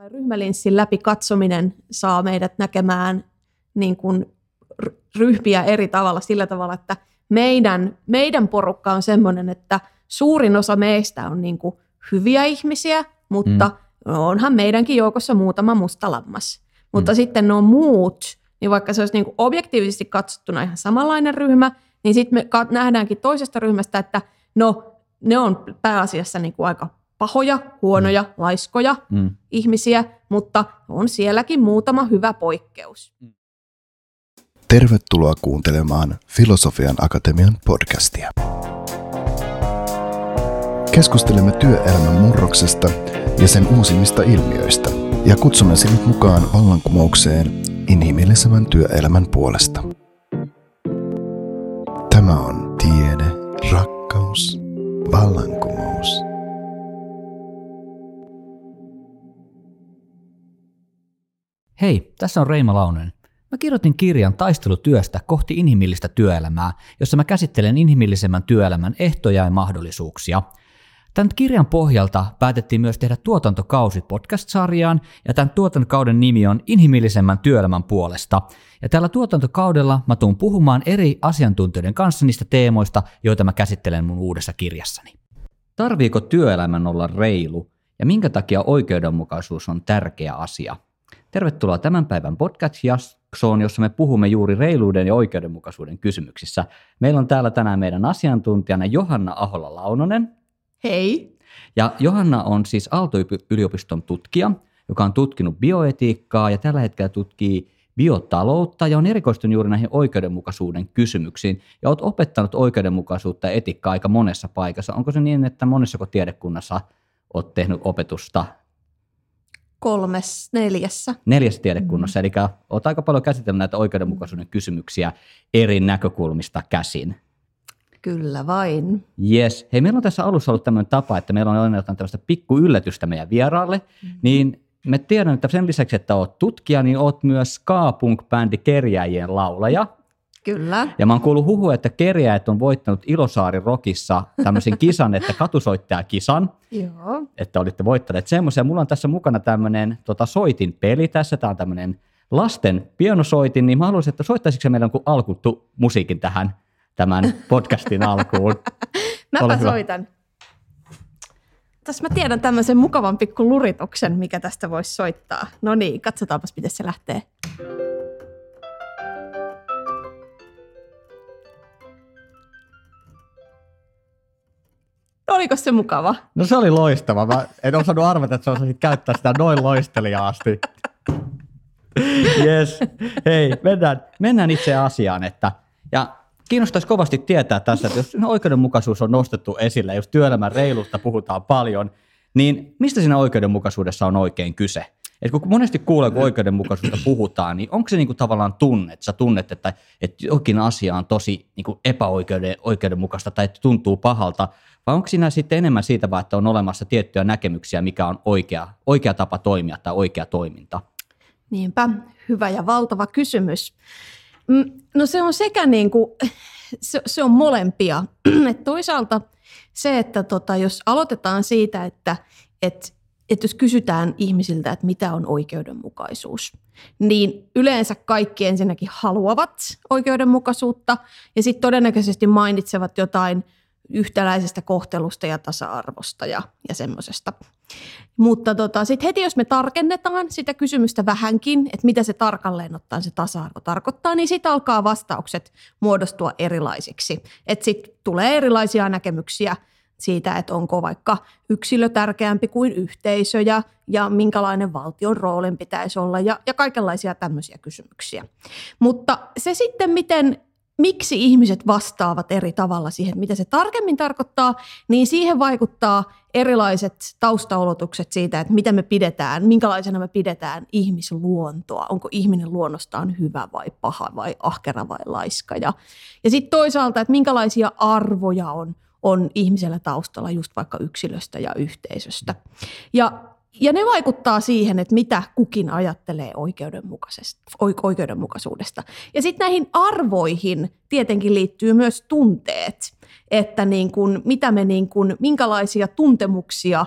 tai ryhmälinssin läpi katsominen saa meidät näkemään niin kuin ryhmiä eri tavalla sillä tavalla, että meidän, meidän porukka on sellainen, että suurin osa meistä on niin kuin hyviä ihmisiä, mutta mm. onhan meidänkin joukossa muutama musta lammas. Mutta mm. sitten nuo muut, niin vaikka se olisi niin kuin objektiivisesti katsottuna ihan samanlainen ryhmä, niin sitten me nähdäänkin toisesta ryhmästä, että no, ne on pääasiassa niin kuin aika pahoja, huonoja, mm. laiskoja mm. ihmisiä, mutta on sielläkin muutama hyvä poikkeus. Tervetuloa kuuntelemaan Filosofian Akatemian podcastia. Keskustelemme työelämän murroksesta ja sen uusimmista ilmiöistä ja kutsumme sinut mukaan vallankumoukseen inhimillisemmän työelämän puolesta. Tämä on tiede, rakkaus, vallankumous. Hei, tässä on Reima Launen. Mä kirjoitin kirjan taistelutyöstä kohti inhimillistä työelämää, jossa mä käsittelen inhimillisemmän työelämän ehtoja ja mahdollisuuksia. Tämän kirjan pohjalta päätettiin myös tehdä tuotantokausi podcast-sarjaan, ja tämän tuotantokauden nimi on Inhimillisemmän työelämän puolesta. Ja tällä tuotantokaudella mä tuun puhumaan eri asiantuntijoiden kanssa niistä teemoista, joita mä käsittelen mun uudessa kirjassani. Tarviiko työelämän olla reilu, ja minkä takia oikeudenmukaisuus on tärkeä asia? Tervetuloa tämän päivän podcast-jaksoon, jossa me puhumme juuri reiluuden ja oikeudenmukaisuuden kysymyksissä. Meillä on täällä tänään meidän asiantuntijana Johanna Ahola-Launonen. Hei. Ja Johanna on siis Aalto-yliopiston tutkija, joka on tutkinut bioetiikkaa ja tällä hetkellä tutkii biotaloutta ja on erikoistunut juuri näihin oikeudenmukaisuuden kysymyksiin. Ja olet opettanut oikeudenmukaisuutta ja etiikkaa aika monessa paikassa. Onko se niin, että monessako tiedekunnassa olet tehnyt opetusta kolmes, neljässä. Neljässä tiedekunnassa, mm. eli olet aika paljon käsitellyt näitä oikeudenmukaisuuden kysymyksiä eri näkökulmista käsin. Kyllä vain. Yes. Hei, meillä on tässä alussa ollut tämmöinen tapa, että meillä on aina jotain tämmöistä pikku yllätystä meidän vieraalle, mm. niin me tiedän, että sen lisäksi, että olet tutkija, niin olet myös Ska-punk-bändi Kerjäjien laulaja. Kyllä. Ja mä oon kuullut huhua, että kerjäät on voittanut Ilosaari Rokissa tämmöisen kisan, että katusoittajakisan. Joo. Että olitte voittaneet semmoisen. Mulla on tässä mukana tämmöinen tota, soitin peli tässä. Tämä on tämmöinen lasten pianosoitin, niin mä haluaisin, että soittaisitko meillä jonkun alkuttu musiikin tähän tämän podcastin alkuun? Mäpä soitan. Tässä mä tiedän tämmöisen mukavan pikku lurituksen, mikä tästä voisi soittaa. No niin, katsotaanpas, miten se lähtee. Oliko se mukava? No se oli loistava. Mä en osannut arvata, että sä osasit käyttää sitä noin loisteliaasti. Yes. Hei, mennään, mennään itse asiaan. Että, ja kiinnostaisi kovasti tietää tässä, että jos oikeudenmukaisuus on nostettu esille, jos työelämän reilusta puhutaan paljon, niin mistä siinä oikeudenmukaisuudessa on oikein kyse? Et kun monesti kuulee, kun oikeudenmukaisuudesta puhutaan, niin onko se niinku tavallaan tunne, että sä tunnet, että, että jokin asia on tosi niinku epäoikeudenmukaista tai että tuntuu pahalta, vai onko siinä sitten enemmän siitä vaan, että on olemassa tiettyjä näkemyksiä, mikä on oikea, oikea tapa toimia tai oikea toiminta? Niinpä, hyvä ja valtava kysymys. Mm, no se on sekä niin kuin, se, se on molempia. Et toisaalta se, että tota, jos aloitetaan siitä, että et, et jos kysytään ihmisiltä, että mitä on oikeudenmukaisuus, niin yleensä kaikki ensinnäkin haluavat oikeudenmukaisuutta ja sitten todennäköisesti mainitsevat jotain – yhtäläisestä kohtelusta ja tasa-arvosta ja, ja semmoisesta. Mutta tota, sitten heti, jos me tarkennetaan sitä kysymystä vähänkin, että mitä se tarkalleen ottaen se tasa-arvo tarkoittaa, niin sitten alkaa vastaukset muodostua erilaisiksi. Että sitten tulee erilaisia näkemyksiä siitä, että onko vaikka yksilö tärkeämpi kuin yhteisö ja, ja minkälainen valtion roolin pitäisi olla ja, ja kaikenlaisia tämmöisiä kysymyksiä. Mutta se sitten, miten miksi ihmiset vastaavat eri tavalla siihen, mitä se tarkemmin tarkoittaa, niin siihen vaikuttaa erilaiset taustaolotukset siitä, että mitä me pidetään, minkälaisena me pidetään ihmisluontoa. Onko ihminen luonnostaan hyvä vai paha vai ahkera vai laiska. Ja, ja sitten toisaalta, että minkälaisia arvoja on, on ihmisellä taustalla just vaikka yksilöstä ja yhteisöstä. Ja ja ne vaikuttaa siihen, että mitä kukin ajattelee oikeudenmukaisuudesta. Ja sitten näihin arvoihin tietenkin liittyy myös tunteet, että niin kun, mitä me niin kun, minkälaisia tuntemuksia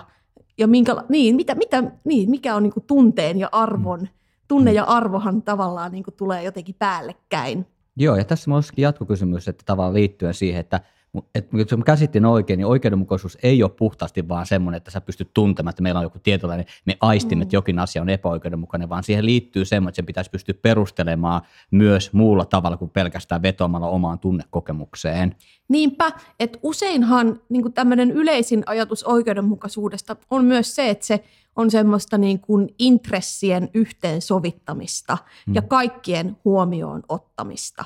ja minkä, niin, mitä, mitä, niin, mikä on niin tunteen ja arvon. Mm. Tunne ja arvohan tavallaan niin tulee jotenkin päällekkäin. Joo, ja tässä olisikin jatkokysymys, että tavallaan liittyen siihen, että että jos mä käsittin oikein, niin oikeudenmukaisuus ei ole puhtaasti vaan semmoinen, että sä pystyt tuntemaan, että meillä on joku tietynlainen, me aistimme, mm. että jokin asia on epäoikeudenmukainen, vaan siihen liittyy semmoinen, että sen pitäisi pystyä perustelemaan myös muulla tavalla kuin pelkästään vetoamalla omaan tunnekokemukseen. Niinpä, että useinhan niin tämmöinen yleisin ajatus oikeudenmukaisuudesta on myös se, että se on semmoista niin kuin intressien yhteensovittamista mm. ja kaikkien huomioon ottamista.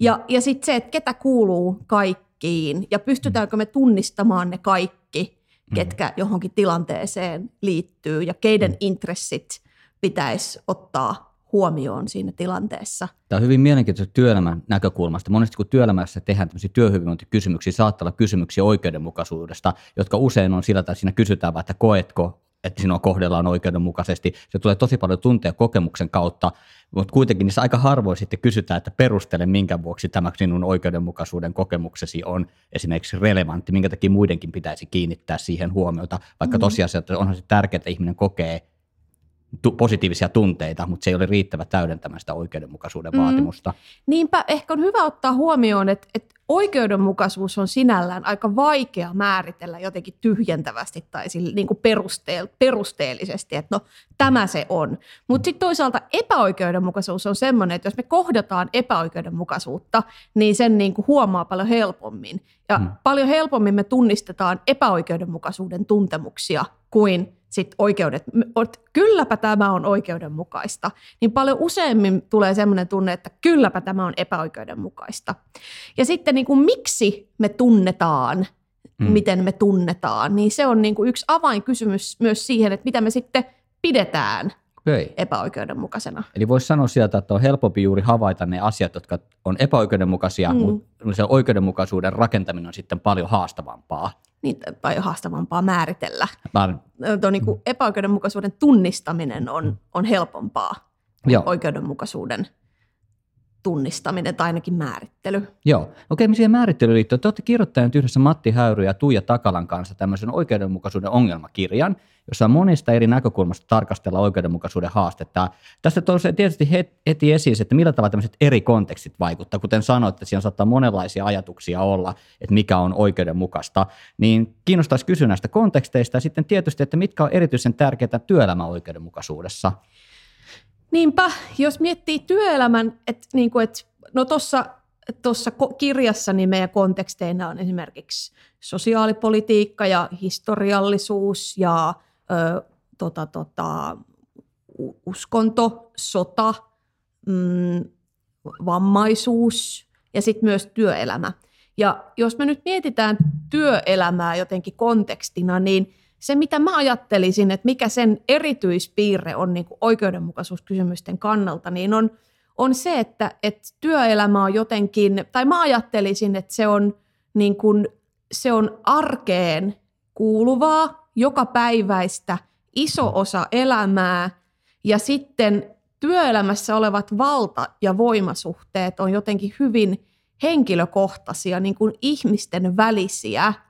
Ja, ja sitten se, että ketä kuuluu kaikki kaikkiin ja pystytäänkö me tunnistamaan ne kaikki, ketkä johonkin tilanteeseen liittyy ja keiden mm. intressit pitäisi ottaa huomioon siinä tilanteessa. Tämä on hyvin mielenkiintoista työelämän näkökulmasta. Monesti kun työelämässä tehdään tämmöisiä työhyvinvointikysymyksiä, saattaa olla kysymyksiä oikeudenmukaisuudesta, jotka usein on sillä, että siinä kysytään, että koetko että sinua kohdellaan oikeudenmukaisesti. Se tulee tosi paljon tuntea kokemuksen kautta, mutta kuitenkin niissä aika harvoin sitten kysytään, että perustele, minkä vuoksi tämä sinun oikeudenmukaisuuden kokemuksesi on esimerkiksi relevantti, minkä takia muidenkin pitäisi kiinnittää siihen huomiota, vaikka mm. tosiasiassa onhan se tärkeää, että ihminen kokee tu- positiivisia tunteita, mutta se ei ole riittävä täydentämään sitä oikeudenmukaisuuden mm. vaatimusta. Niinpä ehkä on hyvä ottaa huomioon, että, että oikeudenmukaisuus on sinällään aika vaikea määritellä jotenkin tyhjentävästi tai sille, niin kuin perusteel, perusteellisesti, että no tämä se on. Mutta sitten toisaalta epäoikeudenmukaisuus on sellainen, että jos me kohdataan epäoikeudenmukaisuutta, niin sen niin kuin huomaa paljon helpommin. Ja hmm. paljon helpommin me tunnistetaan epäoikeudenmukaisuuden tuntemuksia kuin sit oikeudet, kylläpä tämä on oikeudenmukaista, niin paljon useammin tulee sellainen tunne, että kylläpä tämä on epäoikeudenmukaista. Ja sitten niin kuin, miksi me tunnetaan, mm. miten me tunnetaan, niin se on niin kuin yksi avainkysymys myös siihen, että mitä me sitten pidetään okay. epäoikeudenmukaisena. Eli voisi sanoa sieltä, että on helpompi juuri havaita ne asiat, jotka on epäoikeudenmukaisia, mm. mutta se oikeudenmukaisuuden rakentaminen on sitten paljon haastavampaa niin paljon haastavampaa määritellä. Mä... Tuo niin kuin epäoikeudenmukaisuuden tunnistaminen on, on helpompaa Joo. oikeudenmukaisuuden tunnistaminen tai ainakin määrittely. Joo. Okei, siihen määrittelyyn liittyen. Te olette kirjoittaneet yhdessä Matti Häyry ja Tuija Takalan kanssa tämmöisen oikeudenmukaisuuden ongelmakirjan, jossa monista eri näkökulmasta tarkastella oikeudenmukaisuuden haastetta. Tästä tulee tietysti heti esiin, että millä tavalla tämmöiset eri kontekstit vaikuttavat. Kuten sanoitte, siinä saattaa monenlaisia ajatuksia olla, että mikä on oikeudenmukaista. Niin kiinnostaisi kysyä näistä konteksteista ja sitten tietysti, että mitkä on erityisen tärkeää työelämän oikeudenmukaisuudessa. Niinpä, jos miettii työelämän, että niin kuin, että no tuossa tuossa kirjassa niin meidän konteksteina on esimerkiksi sosiaalipolitiikka ja historiallisuus ja ö, tota, tota, uskonto, sota, mm, vammaisuus ja sitten myös työelämä. Ja jos me nyt mietitään työelämää jotenkin kontekstina, niin – se, mitä mä ajattelisin, että mikä sen erityispiirre on niin kuin oikeudenmukaisuuskysymysten kannalta, niin on, on se, että, että työelämä on jotenkin, tai mä ajattelisin, että se on, niin kuin, se on arkeen kuuluvaa, joka päiväistä, iso osa elämää, ja sitten työelämässä olevat valta- ja voimasuhteet on jotenkin hyvin henkilökohtaisia, niin kuin ihmisten välisiä –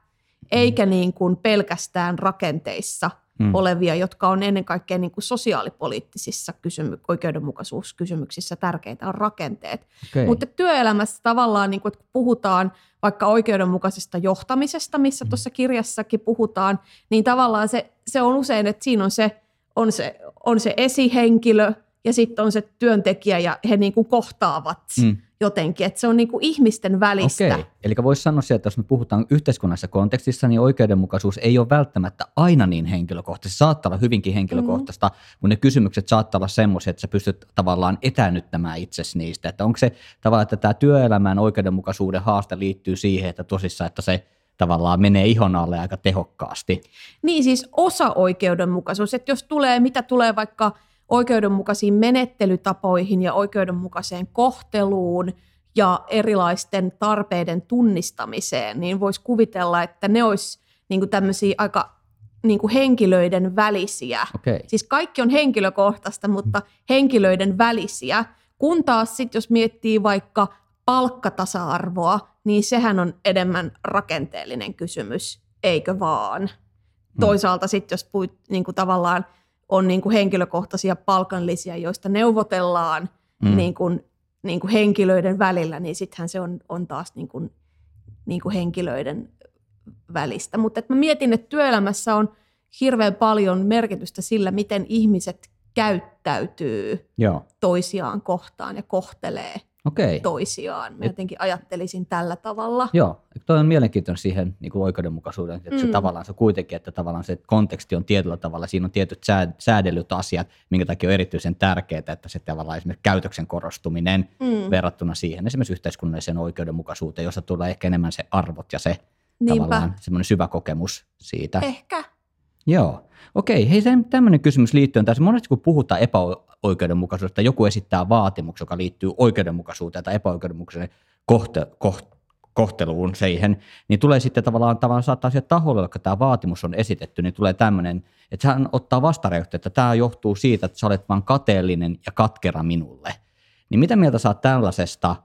eikä niin kuin pelkästään rakenteissa mm. olevia, jotka on ennen kaikkea niin kuin sosiaalipoliittisissa kysymy- oikeudenmukaisuuskysymyksissä tärkeitä on rakenteet. Okay. Mutta työelämässä tavallaan, niin kuin, että kun puhutaan vaikka oikeudenmukaisesta johtamisesta, missä mm. tuossa kirjassakin puhutaan, niin tavallaan se, se on usein, että siinä on se, on se, on se esihenkilö ja sitten on se työntekijä ja he niin kuin kohtaavat mm jotenkin, että se on niin kuin ihmisten välistä. Okei, eli voisi sanoa sieltä, että jos me puhutaan yhteiskunnassa kontekstissa, niin oikeudenmukaisuus ei ole välttämättä aina niin henkilökohtaista. Se saattaa olla hyvinkin henkilökohtaista, mm. mutta ne kysymykset saattaa olla semmoisia, että sä pystyt tavallaan etänyttämään itsesi niistä. Että onko se tavallaan, että tämä työelämän oikeudenmukaisuuden haaste liittyy siihen, että tosissaan, että se tavallaan menee ihon alle aika tehokkaasti. Niin siis osa oikeudenmukaisuus, että jos tulee, mitä tulee vaikka – oikeudenmukaisiin menettelytapoihin ja oikeudenmukaiseen kohteluun ja erilaisten tarpeiden tunnistamiseen, niin voisi kuvitella, että ne olisi niin kuin tämmöisiä aika niin kuin henkilöiden välisiä. Okay. Siis kaikki on henkilökohtaista, mutta henkilöiden välisiä. Kun taas sitten, jos miettii vaikka palkkatasa-arvoa, niin sehän on enemmän rakenteellinen kysymys, eikö vaan? Toisaalta sitten, jos puit, niin kuin tavallaan on niin kuin henkilökohtaisia palkanlisiä, joista neuvotellaan mm. niin kuin, niin kuin henkilöiden välillä, niin sittenhän se on, on taas niin kuin, niin kuin henkilöiden välistä. Mutta mä mietin, että työelämässä on hirveän paljon merkitystä sillä, miten ihmiset käyttäytyy Joo. toisiaan kohtaan ja kohtelee Okei. toisiaan. Mä Et, jotenkin ajattelisin tällä tavalla. Joo, toi on mielenkiintoinen siihen niin kuin oikeudenmukaisuuden, että mm. se tavallaan se kuitenkin, että tavallaan se konteksti on tietyllä tavalla, siinä on tietyt säädellyt asiat, minkä takia on erityisen tärkeää, että se tavallaan esimerkiksi käytöksen korostuminen mm. verrattuna siihen esimerkiksi yhteiskunnalliseen oikeudenmukaisuuteen, jossa tulee ehkä enemmän se arvot ja se Niinpä. tavallaan semmoinen syvä kokemus siitä. Ehkä. Joo. Okei, hei tämmöinen kysymys liittyen tässä. Monesti kun puhutaan epäoikeudenmukaisuudesta, joku esittää vaatimuksen, joka liittyy oikeudenmukaisuuteen tai epäoikeudenmukaiseen kohte, koht, kohteluun siihen, niin tulee sitten tavallaan, tavallaan saattaa sieltä taholle, joka tämä vaatimus on esitetty, niin tulee tämmöinen, että hän ottaa vastareyhtä, että tämä johtuu siitä, että sä olet vain kateellinen ja katkera minulle. Niin mitä mieltä saat tällaisesta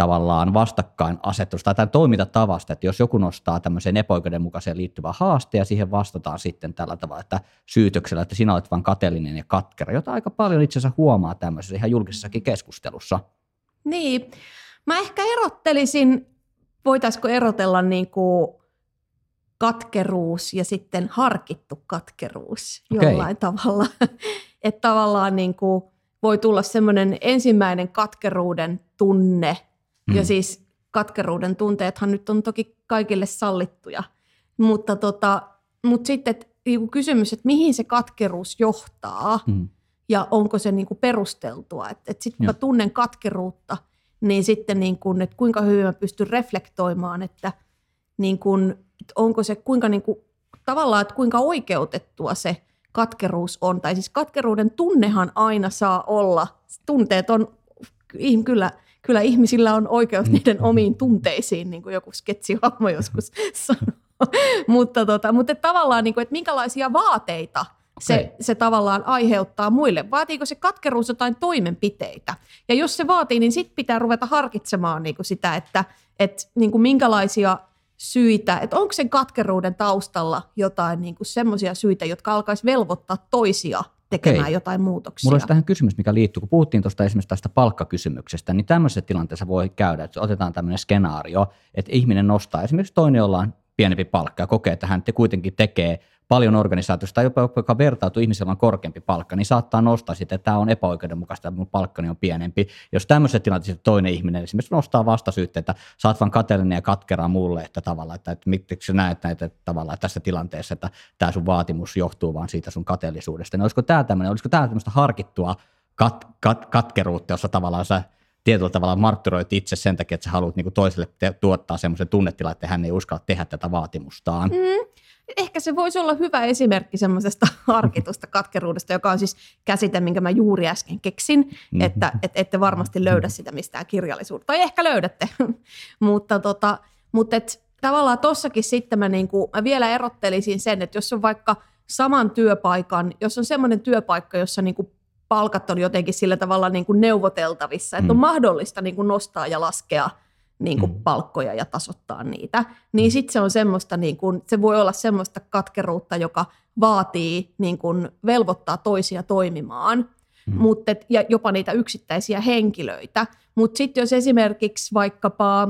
tavallaan vastakkainasettelusta tai toimintatavasta, että jos joku nostaa tämmöiseen epäoikeudenmukaiseen liittyvä haaste ja siihen vastataan sitten tällä tavalla, että syytöksellä, että sinä olet vain kateellinen ja katkera, jota aika paljon itse asiassa huomaa tämmöisessä ihan julkisessakin keskustelussa. Niin, mä ehkä erottelisin, voitaisiko erotella niin kuin katkeruus ja sitten harkittu katkeruus okay. jollain tavalla. että tavallaan niin kuin voi tulla semmoinen ensimmäinen katkeruuden tunne – Mm. Ja siis katkeruuden tunteethan nyt on toki kaikille sallittuja. Mutta, tota, mutta sitten et, niinku kysymys, että mihin se katkeruus johtaa mm. ja onko se niinku perusteltua. Että et sitten mä tunnen katkeruutta, niin sitten niinku, että kuinka hyvin mä pystyn reflektoimaan, että niinku, että onko se kuinka niinku, tavallaan, että kuinka oikeutettua se katkeruus on. Tai siis katkeruuden tunnehan aina saa olla, tunteet on kyllä – kyllä ihmisillä on oikeus mm. niiden omiin tunteisiin, niin kuin joku sketsihahmo joskus sanoi. mutta, tota, mutta että tavallaan, niin kuin, että minkälaisia vaateita se, okay. se tavallaan aiheuttaa muille. Vaatiiko se katkeruus jotain toimenpiteitä? Ja jos se vaatii, niin sitten pitää ruveta harkitsemaan niin kuin sitä, että, että niin kuin minkälaisia syitä, että onko sen katkeruuden taustalla jotain niin semmoisia syitä, jotka alkaisi velvoittaa toisia tekemään Okei. jotain muutoksia. Mulla olisi tähän kysymys, mikä liittyy, kun puhuttiin tuosta esimerkiksi tästä palkkakysymyksestä, niin tämmöisessä tilanteessa voi käydä, että otetaan tämmöinen skenaario, että ihminen nostaa esimerkiksi toinen, jolla on pienempi palkka ja kokee, että hän te kuitenkin tekee paljon organisaatiosta tai jopa joka vertautuu ihmisellä on korkeampi palkka, niin saattaa nostaa sitten, että tämä on epäoikeudenmukaista, että mun palkkani on pienempi. Jos tämmöisessä tilanteessa toinen ihminen esimerkiksi nostaa vastasyyttä, että saat vaan kateellinen ja katkera mulle, että tavallaan, että, että miksi sä näet näitä tavallaan tässä tilanteessa, että tämä sun vaatimus johtuu vaan siitä sun kateellisuudesta, niin olisiko tämä tämmöinen, olisiko tämä tämmöistä harkittua kat, kat, katkeruutta, jossa tavallaan sä tietyllä tavalla marttyroit itse sen takia, että sä haluat niin toiselle te- tuottaa semmoisen tunnetilan, että hän ei uskalla tehdä tätä vaatimustaan. Mm ehkä se voisi olla hyvä esimerkki semmoisesta harkitusta katkeruudesta, joka on siis käsite, minkä mä juuri äsken keksin, mm-hmm. että et, ette varmasti löydä sitä mistään kirjallisuutta. Tai ehkä löydätte, mutta, tota, mutta et, tavallaan tossakin sitten mä, niinku, mä vielä erottelisin sen, että jos on vaikka saman työpaikan, jos on semmoinen työpaikka, jossa niinku palkat on jotenkin sillä tavalla niinku neuvoteltavissa, että on mm. mahdollista niinku nostaa ja laskea – niin kuin mm. palkkoja ja tasoittaa niitä, niin mm. sitten se on semmoista, niin kuin, se voi olla semmoista katkeruutta, joka vaatii niin kuin velvoittaa toisia toimimaan, mm. mutta ja jopa niitä yksittäisiä henkilöitä. Mutta sitten jos esimerkiksi vaikkapa,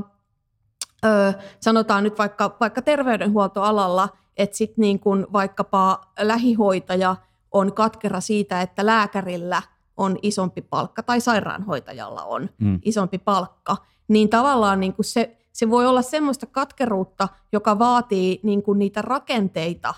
ö, sanotaan nyt vaikka, vaikka terveydenhuoltoalalla, että sitten niin vaikkapa lähihoitaja on katkera siitä, että lääkärillä on isompi palkka tai sairaanhoitajalla on mm. isompi palkka, niin tavallaan niin kuin se, se voi olla semmoista katkeruutta, joka vaatii niin kuin niitä rakenteita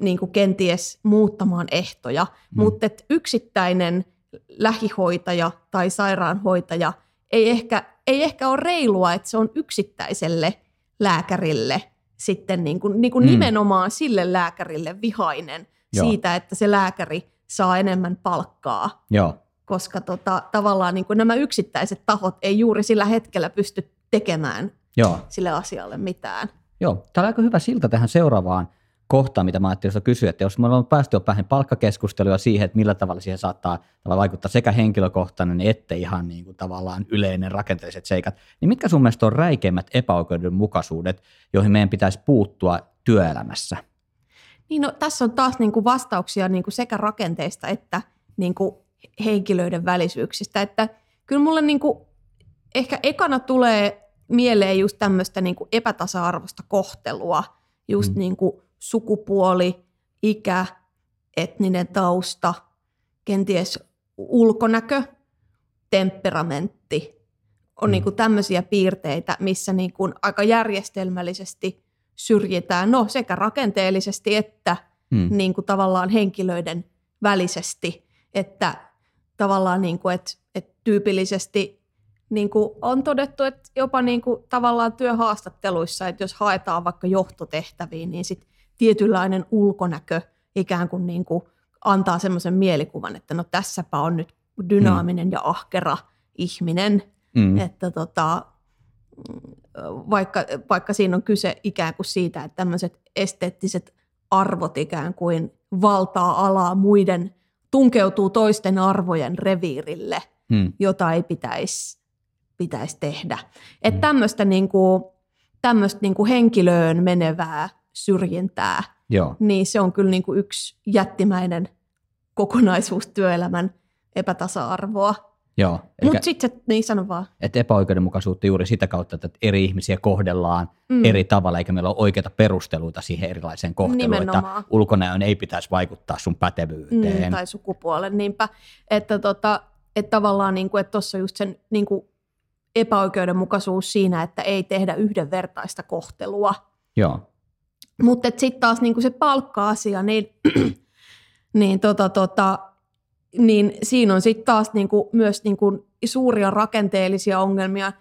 niin kuin kenties muuttamaan ehtoja, mm. mutta yksittäinen lähihoitaja tai sairaanhoitaja ei ehkä, ei ehkä ole reilua, että se on yksittäiselle lääkärille sitten niin kuin, niin kuin mm. nimenomaan sille lääkärille vihainen Joo. siitä, että se lääkäri saa enemmän palkkaa. Joo koska tota, tavallaan niin kuin nämä yksittäiset tahot ei juuri sillä hetkellä pysty tekemään Joo. sille asialle mitään. Joo, tämä on aika hyvä silta tähän seuraavaan kohtaan, mitä mä ajattelin kysyä, että jos me ollaan päästy jo vähän palkkakeskustelua siihen, että millä tavalla siihen saattaa vaikuttaa sekä henkilökohtainen että ihan niin kuin tavallaan yleinen rakenteelliset seikat, niin mitkä sun mielestä on räikeimmät epäoikeudenmukaisuudet, joihin meidän pitäisi puuttua työelämässä? Niin no, tässä on taas niin kuin vastauksia niin kuin sekä rakenteista että niin kuin henkilöiden välisyyksistä. Että kyllä mulle niin kuin ehkä ekana tulee mieleen just tämmöistä niin epätasa-arvoista kohtelua, just mm. niin kuin sukupuoli, ikä, etninen tausta, kenties ulkonäkö, temperamentti. On mm. niin kuin tämmöisiä piirteitä, missä niin kuin aika järjestelmällisesti syrjitään no, sekä rakenteellisesti että mm. niin kuin tavallaan henkilöiden välisesti, että tavallaan niin kuin, että, että tyypillisesti niin kuin on todettu, että jopa niin kuin tavallaan työhaastatteluissa, että jos haetaan vaikka johtotehtäviin, niin sit tietynlainen ulkonäkö ikään kuin, niin kuin antaa semmoisen mielikuvan, että no tässäpä on nyt dynaaminen mm. ja ahkera ihminen, mm. että tota, vaikka, vaikka siinä on kyse ikään kuin siitä, että tämmöiset esteettiset arvot ikään kuin valtaa alaa muiden, tunkeutuu toisten arvojen reviirille, mm. jota ei pitäisi pitäisi tehdä. Että mm. tämmöistä niin kuin, tämmöistä niin kuin henkilöön menevää syrjintää, Joo. niin se on kyllä niin kuin yksi jättimäinen kokonaisuus työelämän epätasa-arvoa. Joo. Mutta sitten niin sano vaan. Että epäoikeudenmukaisuutta juuri sitä kautta, että eri ihmisiä kohdellaan mm. eri tavalla, eikä meillä ole oikeita perusteluita siihen erilaiseen kohteluun. Nimenomaan. Että ulkonäön ei pitäisi vaikuttaa sun pätevyyteen. Mm, tai sukupuolen, niinpä. Että tota, että tavallaan niin kuin, että tuossa just sen niin kuin epäoikeudenmukaisuus siinä, että ei tehdä yhdenvertaista kohtelua. Joo. Mutta sitten taas niin se palkka-asia, niin, niin, tota, tota, niin siinä on sitten taas niin kuin, myös niin kuin suuria rakenteellisia ongelmia,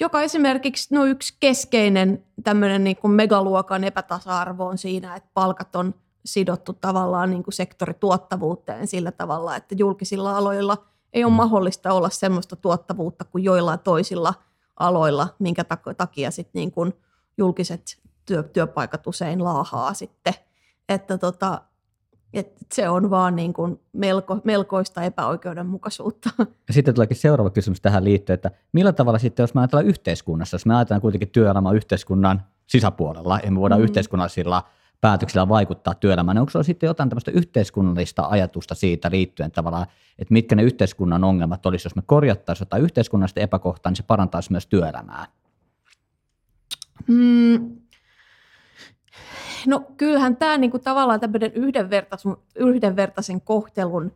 joka esimerkiksi no yksi keskeinen tämmöinen niin kuin megaluokan epätasa-arvo on siinä, että palkat on sidottu tavallaan niin kuin sektorituottavuuteen sillä tavalla, että julkisilla aloilla – ei ole mahdollista olla semmoista tuottavuutta kuin joillain toisilla aloilla, minkä takia sit niin kuin julkiset työ, työpaikat usein laahaa sitten. Että tota, et se on vaan niin kuin melko, melkoista epäoikeudenmukaisuutta. Ja sitten tuleekin seuraava kysymys tähän liittyen, että millä tavalla sitten, jos me ajatellaan yhteiskunnassa, jos me ajatellaan kuitenkin työelämä yhteiskunnan sisäpuolella, ja me voidaan mm. yhteiskunnallisilla päätöksillä vaikuttaa työelämään, niin onko se sitten jotain tämmöistä yhteiskunnallista ajatusta siitä liittyen tavallaan, että mitkä ne yhteiskunnan ongelmat olisi, jos me korjattaisiin jotain yhteiskunnallista epäkohtaa, niin se parantaisi myös työelämää? Mm. No kyllähän tämä niinku tavallaan tämmöinen yhdenvertaisen, yhdenvertaisen kohtelun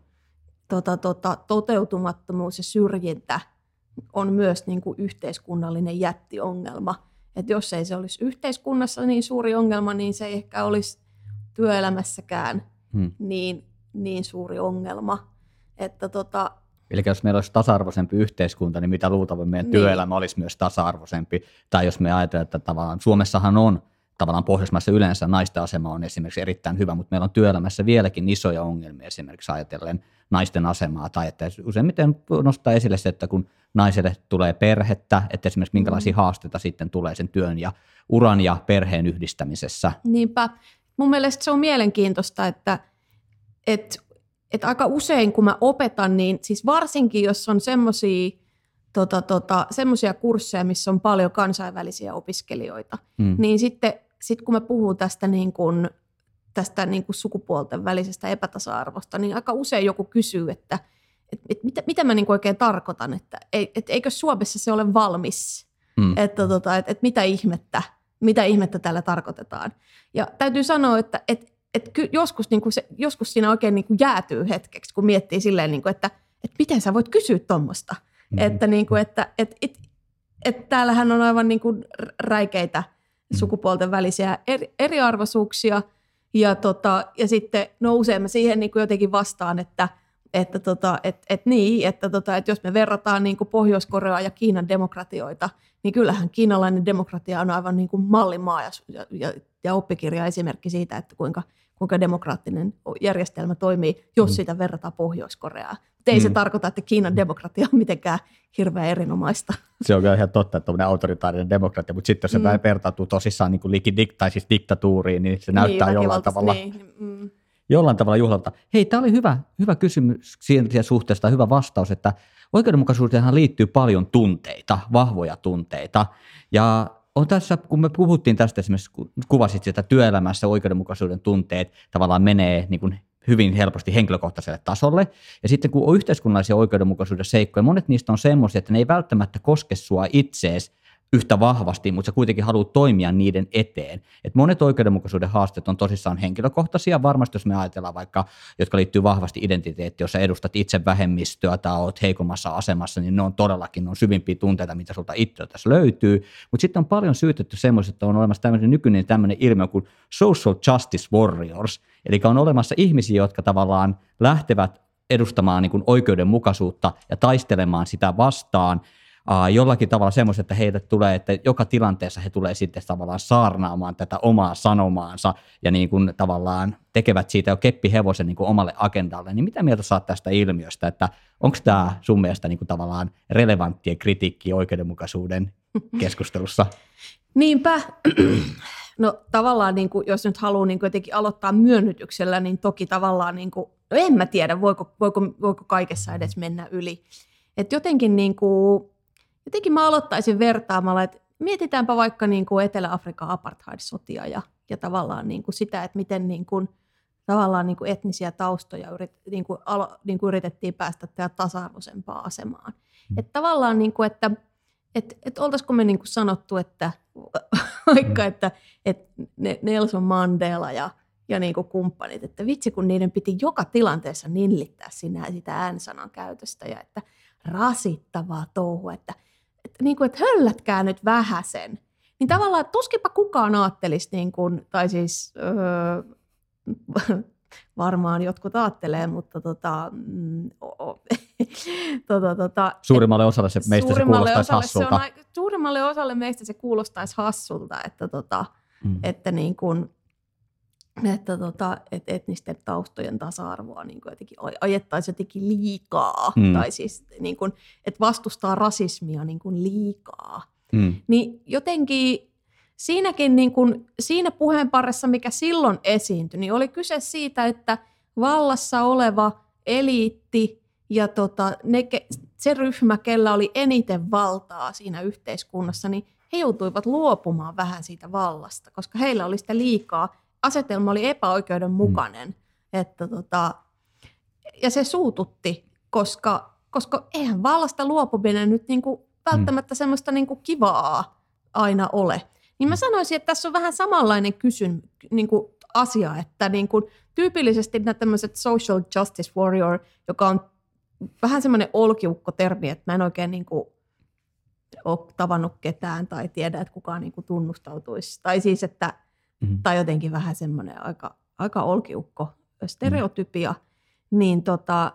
tota, tota, toteutumattomuus ja syrjintä on myös niinku yhteiskunnallinen jättiongelma – että jos ei se olisi yhteiskunnassa niin suuri ongelma, niin se ei ehkä olisi työelämässäkään hmm. niin, niin suuri ongelma. Että tota, Eli jos meillä olisi tasa-arvoisempi yhteiskunta, niin mitä luultavasti meidän niin. työelämä olisi myös tasa-arvoisempi. Tai jos me ajatellaan, että tavallaan Suomessahan on tavallaan Pohjoismaissa yleensä naisten asema on esimerkiksi erittäin hyvä, mutta meillä on työelämässä vieläkin isoja ongelmia esimerkiksi ajatellen naisten asemaa, tai että useimmiten nostaa esille se, että kun naiselle tulee perhettä, että esimerkiksi minkälaisia mm. haasteita sitten tulee sen työn ja uran ja perheen yhdistämisessä. Niinpä. Mun mielestä se on mielenkiintoista, että, että, että aika usein kun mä opetan, niin siis varsinkin jos on semmoisia tota, tota, kursseja, missä on paljon kansainvälisiä opiskelijoita, mm. niin sitten sit kun mä puhun tästä niin kuin tästä niin kuin sukupuolten välisestä epätasa-arvosta, niin aika usein joku kysyy, että, että, että mitä, mitä mä niin kuin oikein tarkoitan, että, että eikö Suomessa se ole valmis, mm. että, tota, että, että mitä ihmettä, mitä ihmettä tällä tarkoitetaan. Ja täytyy sanoa, että, että, että joskus, niin kuin se, joskus siinä oikein niin kuin jäätyy hetkeksi, kun miettii silleen, niin kuin, että, että miten sä voit kysyä tuommoista. Mm. Että, niin kuin, että, että, että, että täällähän on aivan niin kuin räikeitä. Sukupuolten välisiä eri, eriarvoisuuksia – ja, tota, ja sitten nousee siihen niin kuin jotenkin vastaan, että että tota, et, et niin, että tota, et jos me verrataan niin kuin Pohjois-Koreaa ja Kiinan demokratioita, niin kyllähän kiinalainen demokratia on aivan niin kuin mallimaa ja, ja, ja oppikirja esimerkki siitä, että kuinka, kuinka demokraattinen järjestelmä toimii, jos mm. sitä verrataan Pohjois-Koreaan. Mutta ei mm. se tarkoita, että Kiinan demokratia on mitenkään hirveän erinomaista. Se on ihan totta, että on autoritaarinen demokratia, mutta sitten jos se mm. vertautuu tosissaan niin kuin likidik- tai siis diktatuuriin, niin se näyttää niin, jollain tavalla, niin. mm. Jollain tavalla juhlalta. Hei, tämä oli hyvä, hyvä kysymys siinä suhteesta, hyvä vastaus, että oikeudenmukaisuuteenhan liittyy paljon tunteita, vahvoja tunteita, ja on tässä, kun me puhuttiin tästä esimerkiksi, kun kuvasit sitä työelämässä oikeudenmukaisuuden tunteet tavallaan menee niin kuin hyvin helposti henkilökohtaiselle tasolle. Ja sitten kun on yhteiskunnallisia oikeudenmukaisuuden seikkoja, monet niistä on semmoisia, että ne ei välttämättä koske sua itseesi, yhtä vahvasti, mutta sä kuitenkin haluat toimia niiden eteen. Et monet oikeudenmukaisuuden haasteet on tosissaan henkilökohtaisia, varmasti jos me ajatellaan vaikka, jotka liittyy vahvasti identiteettiin, jos sä edustat itse vähemmistöä tai oot heikommassa asemassa, niin ne on todellakin ne on syvimpiä tunteita, mitä sulta itse tässä löytyy. Mutta sitten on paljon syytetty semmoiset, että on olemassa tämmöinen nykyinen tämmöinen ilmiö kuin social justice warriors, eli on olemassa ihmisiä, jotka tavallaan lähtevät edustamaan niin kuin oikeudenmukaisuutta ja taistelemaan sitä vastaan, uh, jollakin tavalla semmoista, että heille tulee, että joka tilanteessa he tulee sitten tavallaan saarnaamaan tätä omaa sanomaansa ja niin kuin tavallaan tekevät siitä jo keppihevosen niin kuin omalle agendalle, niin mitä mieltä saat tästä ilmiöstä, että onko tämä sun mielestä niin kuin tavallaan relevanttia kritiikki oikeudenmukaisuuden keskustelussa? Niinpä. No tavallaan, niin kuin, jos nyt haluaa niin kuin jotenkin aloittaa myönnytyksellä, niin toki tavallaan, niin kuin, no en mä tiedä, voiko, voiko, voiko kaikessa edes mennä yli. Et jotenkin niin kuin, jotenkin mä aloittaisin vertaamalla, että mietitäänpä vaikka niin kuin Etelä-Afrikan apartheid-sotia ja, ja tavallaan niin kuin sitä, että miten niin kuin, tavallaan niin kuin etnisiä taustoja yrit, niin kuin, alo, niin kuin yritettiin päästä tasa-arvoisempaan asemaan. Mm. Että tavallaan, niin kuin, että et, et oltaisiko me niin kuin sanottu, että vaikka, että, että Nelson Mandela ja, ja niin kuin kumppanit, että vitsi kun niiden piti joka tilanteessa nillittää sinä sitä äänsanan käytöstä ja että rasittavaa touhua, että – että, niin kuin, että höllätkää nyt vähäsen. Niin tavallaan tuskinpa kukaan ajattelisi, niin kuin, tai siis öö, varmaan jotkut ajattelee, mutta tota, mm, tota, tota, suurimmalle osalle se meistä se kuulostaisi hassulta. Se on, suurimmalle osalle meistä se kuulostaisi hassulta, että, tota, mm. että niin kuin, että, tota, että etnisten taustojen tasa-arvoa niin kuin jotenkin ajettaisiin jotenkin liikaa, mm. tai siis niin kuin, että vastustaa rasismia niin kuin liikaa. Mm. Niin jotenkin siinäkin niin kuin, siinä puheenparressa, mikä silloin esiintyi, niin oli kyse siitä, että vallassa oleva eliitti ja tota, ne, se ryhmä, kellä oli eniten valtaa siinä yhteiskunnassa, niin he joutuivat luopumaan vähän siitä vallasta, koska heillä oli sitä liikaa asetelma oli epäoikeudenmukainen. Mm. Että tota, ja se suututti, koska, koska eihän vallasta luopuminen nyt niinku välttämättä mm. semmoista niinku kivaa aina ole. Niin mä mm. sanoisin, että tässä on vähän samanlainen kysyn, niinku asia, että niinku, tyypillisesti nämä tämmöiset social justice warrior, joka on vähän semmoinen olkiukko-termi, että mä en oikein niinku ole tavannut ketään tai tiedä, että kukaan niinku tunnustautuisi. Tai siis, että mm. tai jotenkin vähän semmoinen aika, aika olkiukko stereotypia, mm. niin tota,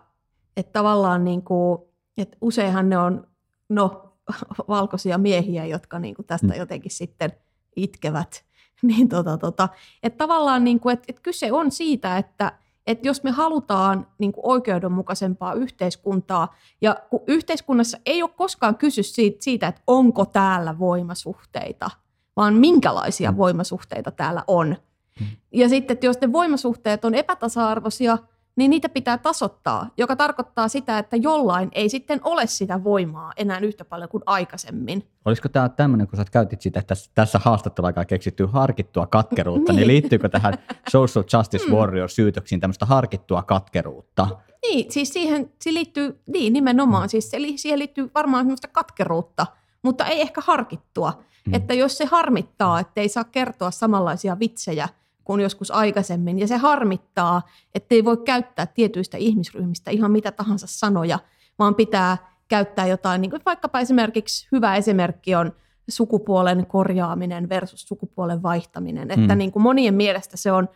että tavallaan niin kuin, että useinhan ne on no, valkoisia miehiä, jotka niin kuin tästä mm. jotenkin sitten itkevät. Niin tota, tota, että tavallaan niin kuin, että, että kyse on siitä, että, että jos me halutaan niin kuin oikeudenmukaisempaa yhteiskuntaa, ja kun yhteiskunnassa ei ole koskaan kysy siitä, siitä että onko täällä voimasuhteita – vaan minkälaisia mm. voimasuhteita täällä on. Mm. Ja sitten, että jos ne voimasuhteet on epätasa-arvoisia, niin niitä pitää tasottaa, joka tarkoittaa sitä, että jollain ei sitten ole sitä voimaa enää yhtä paljon kuin aikaisemmin. Olisiko tämä tämmöinen, kun sä käytit sitä tässä, tässä haastatteluaikaa keksittyä harkittua katkeruutta, niin. niin liittyykö tähän social justice mm. warrior syytöksiin tämmöistä harkittua katkeruutta? Niin, siis siihen, siihen liittyy, niin nimenomaan, siis siihen liittyy varmaan semmoista katkeruutta, mutta ei ehkä harkittua. Mm. Että jos se harmittaa, että ei saa kertoa samanlaisia vitsejä kuin joskus aikaisemmin, ja se harmittaa, että ei voi käyttää tietyistä ihmisryhmistä ihan mitä tahansa sanoja, vaan pitää käyttää jotain, niin kuin vaikkapa esimerkiksi hyvä esimerkki on sukupuolen korjaaminen versus sukupuolen vaihtaminen. Että mm. niin kuin monien mielestä se on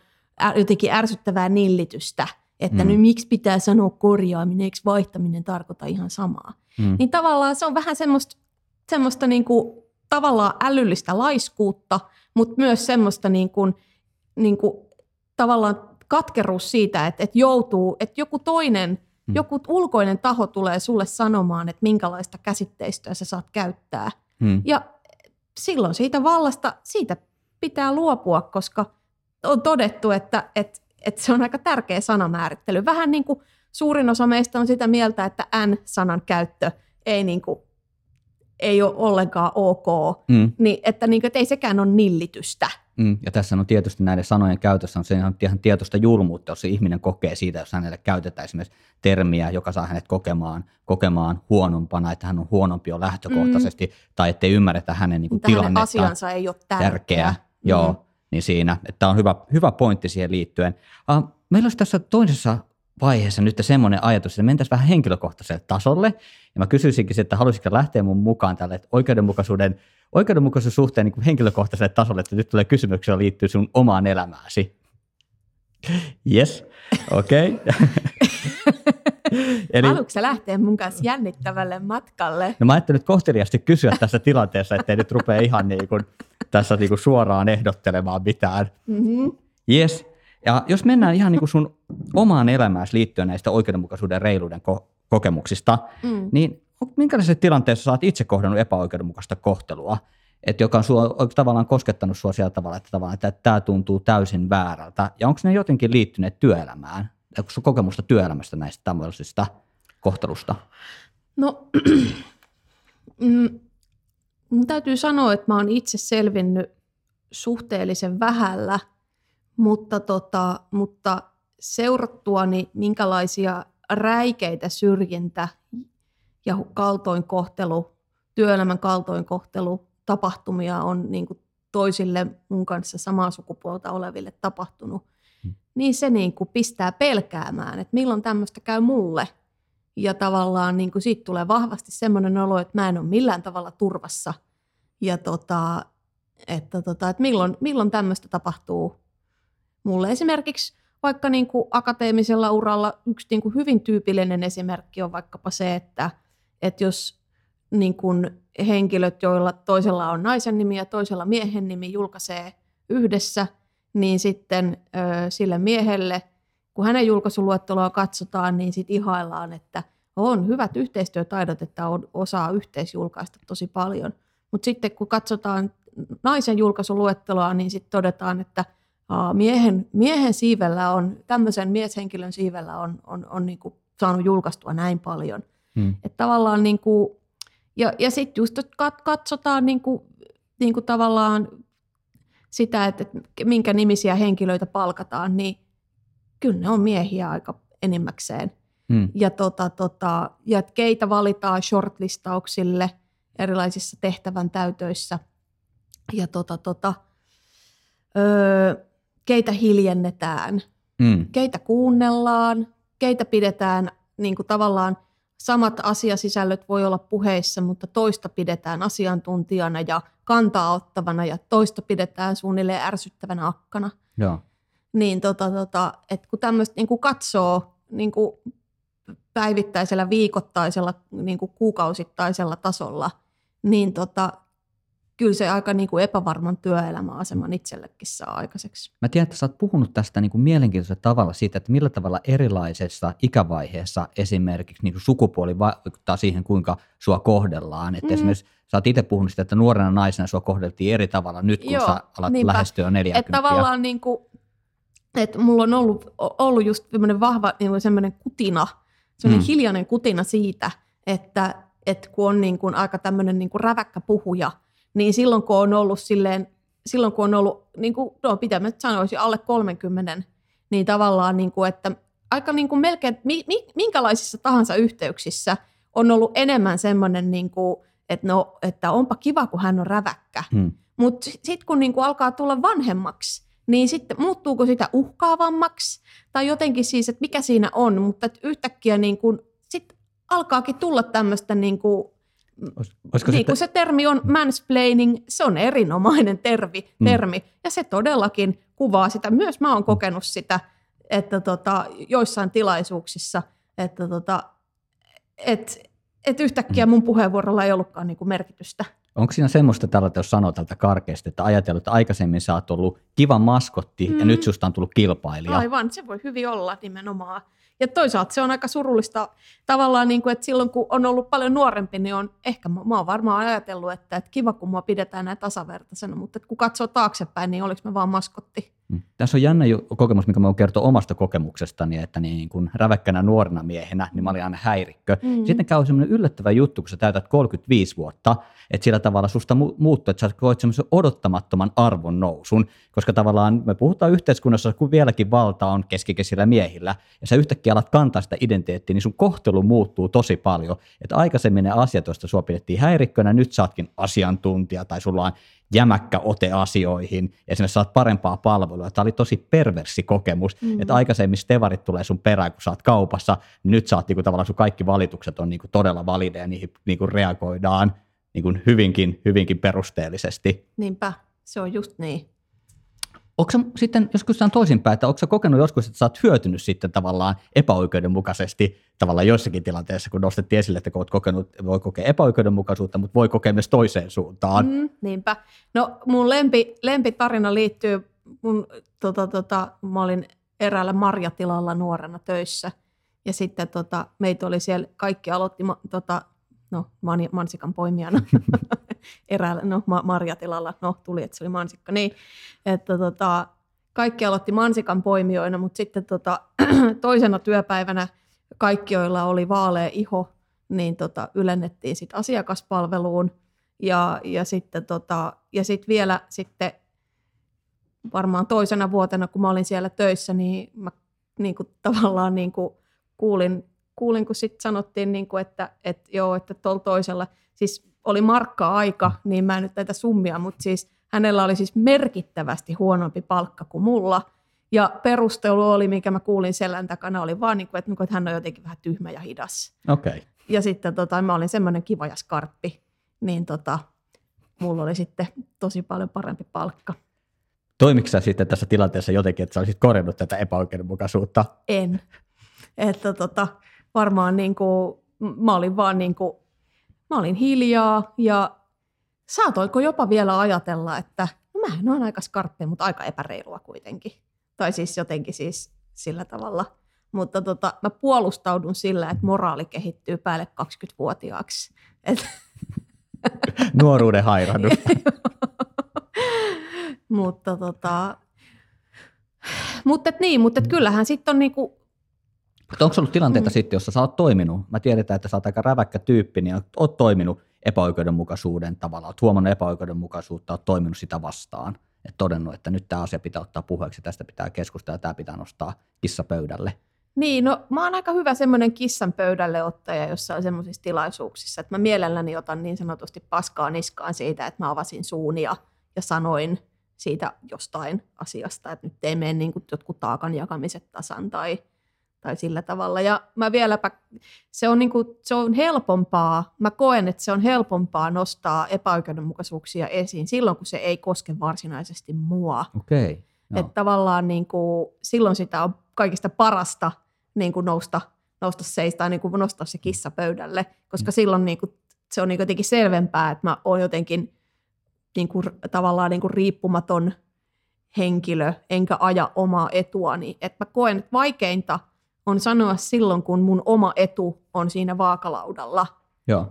jotenkin ärsyttävää nillitystä, että mm. nyt miksi pitää sanoa korjaaminen, eikö vaihtaminen tarkoita ihan samaa. Mm. Niin tavallaan se on vähän semmoista, semmoista niin kuin tavallaan älyllistä laiskuutta, mutta myös semmoista niin kuin, niin kuin, tavallaan katkeruus siitä, että, että joutuu, että joku toinen, hmm. joku ulkoinen taho tulee sulle sanomaan, että minkälaista käsitteistöä sä saat käyttää. Hmm. Ja silloin siitä vallasta, siitä pitää luopua, koska on todettu, että, että, että se on aika tärkeä sanamäärittely. Vähän niin kuin suurin osa meistä on sitä mieltä, että N-sanan käyttö ei niin kuin ei ole ollenkaan ok, Mm, niin että, niin kuin, että ei sekään ole nillitystä. mm. Ja tässä on tietysti näiden sanojen käytössä on se ihan, ihan tietoista julmuutta, jos se ihminen kokee siitä, jos hänelle käytetään esimerkiksi termiä, joka saa hänet kokemaan, kokemaan huonompana, että hän on huonompi jo lähtökohtaisesti, mm. tai ettei ymmärretä hänen niin kuin, Mutta hänen tilannetta. asiansa ei ole tärkeä. tärkeä. Joo, Mm. niin siinä, että tämä on hyvä, hyvä pointti siihen liittyen. Uh, meillä olisi tässä toisessa vaiheessa nyt semmoinen ajatus, että mentäisiin vähän henkilökohtaiselle tasolle. Ja mä kysyisinkin, että haluaisitko lähteä mun mukaan tälle että oikeudenmukaisuuden, oikeudenmukaisuuden suhteen niin kuin henkilökohtaiselle tasolle, että nyt tulee kysymyksiä liittyy sun omaan elämääsi. Yes, okei. Okay. Eli, Haluatko sä lähteä mun kanssa jännittävälle matkalle? no mä ajattelin nyt kohteliasti kysyä tässä tilanteessa, ettei nyt rupea ihan niin kuin, tässä niin kuin suoraan ehdottelemaan mitään. Mm-hmm. Yes. Ja jos mennään ihan niin kuin sun omaan elämääsi liittyen näistä oikeudenmukaisuuden ja reiluuden ko- kokemuksista, Mm. niin minkälaisessa tilanteessa sä oot itse kohdannut epäoikeudenmukaista kohtelua, että joka on sua, tavallaan koskettanut sua sillä tavalla, että, tavallaan, että tämä tuntuu täysin väärältä, ja onko ne jotenkin liittyneet työelämään? Onko sun kokemusta työelämästä näistä tämmöisistä kohtelusta? No, mm, mun täytyy sanoa, että mä oon itse selvinnyt suhteellisen vähällä, mutta, tota, mutta seurattuani minkälaisia räikeitä syrjintä ja kaltoinkohtelu, työelämän kaltoinkohtelu tapahtumia on niin kuin toisille mun kanssa samaa sukupuolta oleville tapahtunut, Hmm. niin se niin kuin pistää pelkäämään, että milloin tämmöistä käy mulle. Ja tavallaan niin kuin siitä tulee vahvasti semmoinen olo, että mä en ole millään tavalla turvassa. Ja tota, että, tota, että milloin, milloin tämmöistä tapahtuu mulle. Esimerkiksi vaikka niin kuin akateemisella uralla yksi niin kuin hyvin tyypillinen esimerkki on vaikkapa se, että, että jos niin kuin henkilöt, joilla toisella on naisen nimi ja toisella miehen nimi, julkaisee yhdessä, niin sitten ö, sille miehelle, kun hänen julkaisuluetteloa katsotaan, niin sitten ihaillaan, että on hyvät yhteistyötaidot, että on, osaa yhteisjulkaista tosi paljon. Mutta sitten kun katsotaan naisen julkaisuluetteloa, niin sitten todetaan, että miehen, miehen siivellä on, tämmöisen mieshenkilön siivellä on, on, on niinku saanut julkaistua näin paljon. Hmm. Että tavallaan niin kuin, ja, ja sitten just kat- katsotaan niin kuin, niin kuin tavallaan sitä, että että minkä nimisiä henkilöitä palkataan, niin kyllä ne on miehiä aika enimmäkseen. Hmm. Ja, tota, tota, ja keitä valitaan shortlistauksille erilaisissa tehtävän täytöissä. Ja tota, tota, öö, keitä hiljennetään, Hmm. keitä kuunnellaan, keitä pidetään niin kuin tavallaan samat asiasisällöt voi olla puheissa, mutta toista pidetään asiantuntijana ja kantaa ottavana ja toista pidetään suunnilleen ärsyttävänä akkana. Joo. Niin tota, tota, että kun tämmöistä niin katsoo niin kuin päivittäisellä, viikoittaisella, niin kuin kuukausittaisella tasolla, niin tota, kyllä se aika niin kuin epävarman työelämäaseman itsellekin saa aikaiseksi. Mä tiedän, että sä oot puhunut tästä niin kuin mielenkiintoisella tavalla siitä, että millä tavalla erilaisessa ikävaiheessa esimerkiksi niin kuin sukupuoli vaikuttaa siihen, kuinka sua kohdellaan. Että Mm. esimerkiksi sä oot itse puhunut sitä, että nuorena naisena sua kohdeltiin eri tavalla nyt, kun Joo, sä alat niinpä. lähestyä 40. Että tavallaan niin kuin, että mulla on ollut, ollut just vahva niin kuin semmoinen kutina, semmoinen Mm. mm. hiljainen kutina siitä, että, että kun on niin kuin aika tämmöinen niin kuin räväkkä puhuja, niin silloin kun on ollut silleen, silloin kun on ollut, niin kuin, no pitämättä sanoisin, alle 30, niin tavallaan, niin kuin, että aika niin kuin melkein, mi, mi, minkälaisissa tahansa yhteyksissä on ollut enemmän semmoinen, niin kuin, että, no, että onpa kiva, kun hän on räväkkä. Hmm. Mutta sitten kun niinku alkaa tulla vanhemmaksi, niin sitten muuttuuko sitä uhkaavammaksi tai jotenkin siis, että mikä siinä on, mutta yhtäkkiä niinku, sit alkaakin tulla tämmöistä, niinku, Olis- Olisiko niin kuin se termi on mansplaining, se on erinomainen termi, Mm. termi ja se todellakin kuvaa sitä. Myös mä oon kokenut sitä, että tota, joissain tilaisuuksissa, että tota, et, et yhtäkkiä mun puheenvuorolla ei ollutkaan niinku merkitystä. onko siinä semmoista tällä, jos sanoo tältä karkeasti, että ajatellut, että aikaisemmin sä oot ollut kiva maskotti mm. ja Mm. nyt susta on tullut kilpailija. Aivan, se voi hyvin olla nimenomaan. Ja toisaalta se on aika surullista tavallaan, niin kuin, että silloin kun on ollut paljon nuorempi, niin on ehkä, mä, oon varmaan ajatellut, että, että kiva kun mua pidetään näin tasavertaisena, mutta kun katsoo taaksepäin, niin oliko mä vaan maskotti. Mm. Tässä on jännä kokemus, mikä mä oon kertoa omasta kokemuksestani, että niin kun räväkkänä nuorena miehenä, niin mä olin aina häirikkö. Mm. Sitten käy semmoinen yllättävä juttu, kun sä täytät 35 vuotta, että sillä tavalla susta mu- muuttuu, että sä koet semmoisen odottamattoman arvon nousun, koska tavallaan me puhutaan yhteiskunnassa, kun vieläkin valta on keskikesillä miehillä, ja sä yhtäkkiä alat kantaa sitä identiteettiä, niin sun kohtelu muuttuu tosi paljon. Että aikaisemmin ne asiat, joista sua pidettiin häirikkönä, nyt saatkin asiantuntija, tai sulla on jämäkkä ote asioihin, ja sinne saat parempaa palvelua. Tämä oli tosi perversi kokemus, mm. että aikaisemmin stevarit tulee sun perään, kun sä oot kaupassa, niin nyt saat niinku, tavallaan sun kaikki valitukset on niinku, todella valideja, niihin niinku, reagoidaan niinku, hyvinkin, hyvinkin perusteellisesti. Niinpä, se on just niin. Onko sitten joskus on toisinpäin, että onko kokenut joskus, että sä oot hyötynyt sitten tavallaan epäoikeudenmukaisesti tavallaan joissakin tilanteissa, kun nostettiin esille, että oot kokenut, voi kokea epäoikeudenmukaisuutta, mutta voi kokea myös toiseen suuntaan. Mm, niinpä. No mun lempi, lempitarina liittyy, mun, tota, tota, mä olin eräällä marjatilalla nuorena töissä ja sitten tota, meitä oli siellä, kaikki aloitti tota, no, mansikan poimijana eräällä, no, marjatilalla, no tuli, että se oli mansikka, niin, että tota, kaikki aloitti mansikan poimijoina, mutta sitten tota, toisena työpäivänä kaikki, joilla oli vaalea iho, niin tota, ylennettiin sit asiakaspalveluun. Ja, ja sitten tota, ja sit vielä sitten varmaan toisena vuotena, kun mä olin siellä töissä, niin mä niin kuin, tavallaan niin kuin, kuulin, kuulin, kun sitten sanottiin, niin kuin, että, että joo, että tuolla toisella, siis oli markka-aika, niin mä en nyt näitä summia, mutta siis hänellä oli siis merkittävästi huonompi palkka kuin mulla. Ja perustelu oli, mikä mä kuulin selän takana, oli vaan, niin kuin, että, että hän on jotenkin vähän tyhmä ja hidas. Okay. Ja sitten tota, mä olin semmoinen kiva ja skarppi, niin tota, mulla oli sitten tosi paljon parempi palkka. Toimiko sitten tässä tilanteessa jotenkin, että sä olisit korjannut tätä epäoikeudenmukaisuutta? En. Että tota, varmaan niin kuin, mä olin vaan niin kuin, mä olin hiljaa ja saatoiko jopa vielä ajatella, että no mähän on aika skarppi, mutta aika epäreilua kuitenkin. Tai siis jotenkin siis sillä tavalla. Mutta tota, mä puolustaudun sillä, että moraali kehittyy päälle 20-vuotiaaksi. Et... Nuoruuden hairahdus. mutta tota, mutta et niin, mutta kyllähän sitten on niinku mutta onko ollut tilanteita mm. sitten, jossa sä oot toiminut, mä tiedetään, että sä oot aika räväkkä tyyppi, niin oot toiminut epäoikeudenmukaisuuden tavalla, oot huomannut epäoikeudenmukaisuutta, oot toiminut sitä vastaan, että todennut, että nyt tämä asia pitää ottaa puheeksi, tästä pitää keskustella, tämä pitää nostaa kissa pöydälle. Niin, no mä oon aika hyvä semmoinen kissan pöydälle ottaja jossain semmoisissa tilaisuuksissa, että mä mielelläni otan niin sanotusti paskaa niskaan siitä, että mä avasin suunia ja sanoin siitä jostain asiasta, että nyt ei mene niin jotkut taakan jakamiset tasan tai – tai sillä tavalla. Ja mä vieläpä, se on, niin kuin, se on helpompaa, mä koen, että se on helpompaa nostaa epäoikeudenmukaisuuksia esiin silloin, kun se ei koske varsinaisesti mua. Okay, no. Että tavallaan niin kuin, silloin sitä on kaikista parasta niin kuin nousta, nousta seistä niin kuin nostaa se kissa pöydälle, koska mm. silloin niin kuin, se on niin kuin jotenkin selvempää, että mä oon jotenkin niin kuin, tavallaan niin kuin riippumaton henkilö, enkä aja omaa etuani. Että mä koen, että vaikeinta – on sanoa silloin, kun mun oma etu on siinä vaakalaudalla. Joo.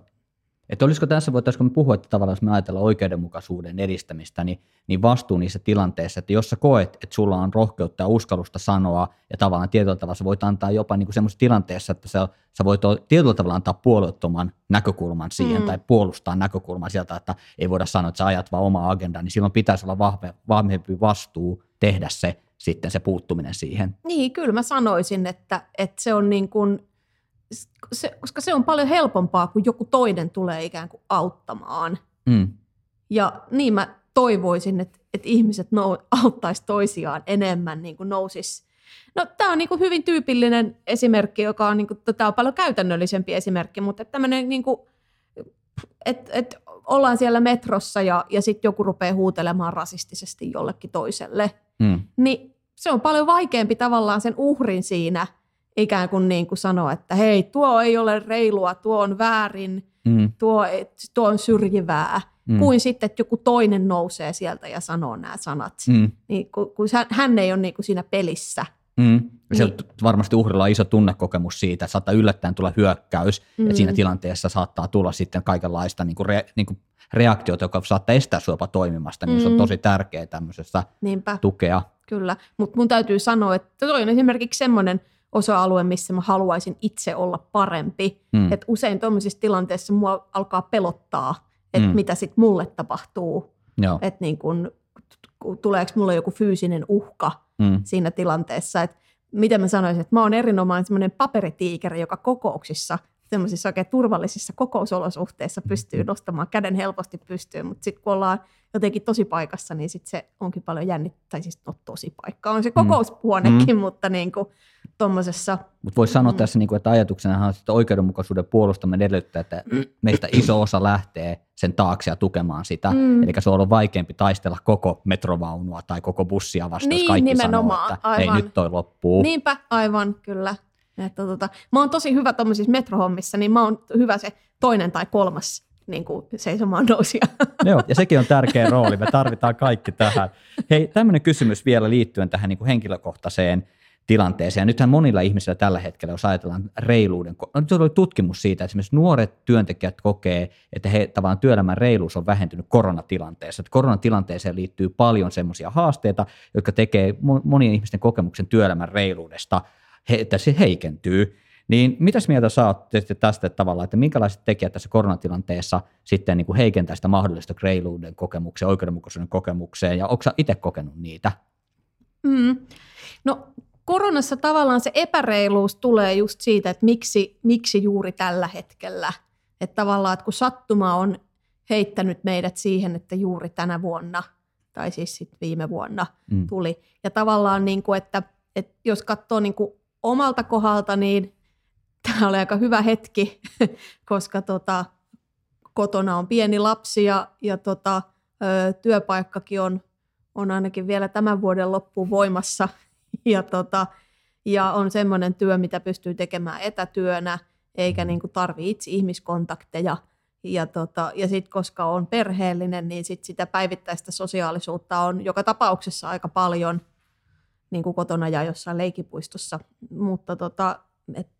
Että olisiko tässä, voitaisiinko me puhua, että tavallaan jos me ajatellaan oikeudenmukaisuuden edistämistä, niin, niin vastuu niissä tilanteissa, että jos sä koet, että sulla on rohkeutta ja uskallusta sanoa, ja tavallaan tietyllä tavalla sä voit antaa jopa niin semmoisessa tilanteessa, että sä, sä voit tietyllä tavalla antaa puolueettoman näkökulman siihen, mm. tai puolustaa näkökulman sieltä, että ei voida sanoa, että sä ajat vaan omaa agendaa, niin silloin pitäisi olla vahve, vahvempi vastuu tehdä se, sitten se puuttuminen siihen. Niin, kyllä mä sanoisin, että, että se on niin kuin, se, koska se on paljon helpompaa, kun joku toinen tulee ikään kuin auttamaan. Mm. Ja niin mä toivoisin, että, että ihmiset nou, auttaisi toisiaan enemmän, niin kuin nousis. No, tämä on niin kuin hyvin tyypillinen esimerkki, joka on, niin kuin, tämä on paljon käytännöllisempi esimerkki, mutta tämmöinen, niin kuin, että, että ollaan siellä metrossa ja, ja sitten joku rupeaa huutelemaan rasistisesti jollekin toiselle – mm. niin se on paljon vaikeampi tavallaan sen uhrin siinä ikään kuin, niin kuin sanoa, että hei, tuo ei ole reilua, tuo on väärin, mm. tuo, tuo on syrjivää, mm. kuin sitten, että joku toinen nousee sieltä ja sanoo nämä sanat. Mm. Niin, kun, kun hän ei ole niin kuin siinä pelissä. Mm. Se niin. varmasti uhrilla on iso tunnekokemus siitä, että saattaa yllättäen tulla hyökkäys, mm. ja siinä tilanteessa saattaa tulla sitten kaikenlaista niin kuin re, niin kuin reaktiota, joka saattaa estää sinua toimimasta, niin mm. se on mm. tosi tärkeää tämmöisessä Niinpä. tukea. Kyllä. Mutta mun täytyy sanoa, että toi on esimerkiksi semmoinen osa-alue, missä mä haluaisin itse olla parempi. Mm. Että usein tuommoisissa tilanteissa mua alkaa pelottaa, että mm. mitä sitten mulle tapahtuu. Että niin kun, tuleeko mulle joku fyysinen uhka mm. siinä tilanteessa. Että miten mä sanoisin, että mä oon erinomainen semmoinen paperitiikeri, joka kokouksissa – semmoisissa oikein turvallisissa kokousolosuhteissa pystyy mm. nostamaan käden helposti pystyyn, mutta sitten kun ollaan jotenkin tosi paikassa, niin sitten se onkin paljon jännittää, tai siis no tosi paikka on se mm. kokoushuonekin, mm. mutta niin kuin tuommoisessa... Mutta voisi sanoa mm. tässä, niin kuin, että ajatuksena on, että oikeudenmukaisuuden puolustaminen edellyttää, että meistä iso osa lähtee sen taakse ja tukemaan sitä. Mm. Eli se on ollut vaikeampi taistella koko metrovaunua tai koko bussia vastaan, niin, jos kaikki nimenomaan, sanoo, että aivan. hei nyt toi loppuu. Niinpä, aivan, kyllä. Että tota, mä oon tosi hyvä tuommoisissa metrohommissa, niin mä oon hyvä se toinen tai kolmas niin kuin seisomaan nousia. Joo, ja sekin on tärkeä rooli. Me tarvitaan kaikki tähän. Hei, tämmöinen kysymys vielä liittyen tähän niin kuin henkilökohtaiseen tilanteeseen. Nythän monilla ihmisillä tällä hetkellä, jos ajatellaan reiluuden, no, nyt oli tutkimus siitä, että esimerkiksi nuoret työntekijät kokee, että he tavallaan työelämän reiluus on vähentynyt koronatilanteessa. Että koronatilanteeseen liittyy paljon semmoisia haasteita, jotka tekee monien ihmisten kokemuksen työelämän reiluudesta – että se heikentyy. Niin mitäs mieltä oot tästä että tavallaan, että minkälaiset tekijät tässä koronatilanteessa sitten niin kuin heikentää sitä mahdollista reiluuden kokemukseen, oikeudenmukaisuuden kokemukseen, ja onko itse kokenut niitä? Mm. No koronassa tavallaan se epäreiluus tulee just siitä, että miksi, miksi juuri tällä hetkellä. Että tavallaan, että kun sattuma on heittänyt meidät siihen, että juuri tänä vuonna, tai siis sit viime vuonna mm. tuli. Ja tavallaan, niin kuin, että, että jos katsoo niin kuin omalta kohdalta, niin tämä oli aika hyvä hetki, koska tota, kotona on pieni lapsi ja, ja tota, ö, työpaikkakin on, on ainakin vielä tämän vuoden loppuun voimassa. Ja, tota, ja on semmoinen työ, mitä pystyy tekemään etätyönä, eikä niin kuin tarvi itse ihmiskontakteja. Ja, tota, ja sitten koska on perheellinen, niin sit sitä päivittäistä sosiaalisuutta on joka tapauksessa aika paljon – niin kuin kotona ja jossain leikipuistossa, mutta tota,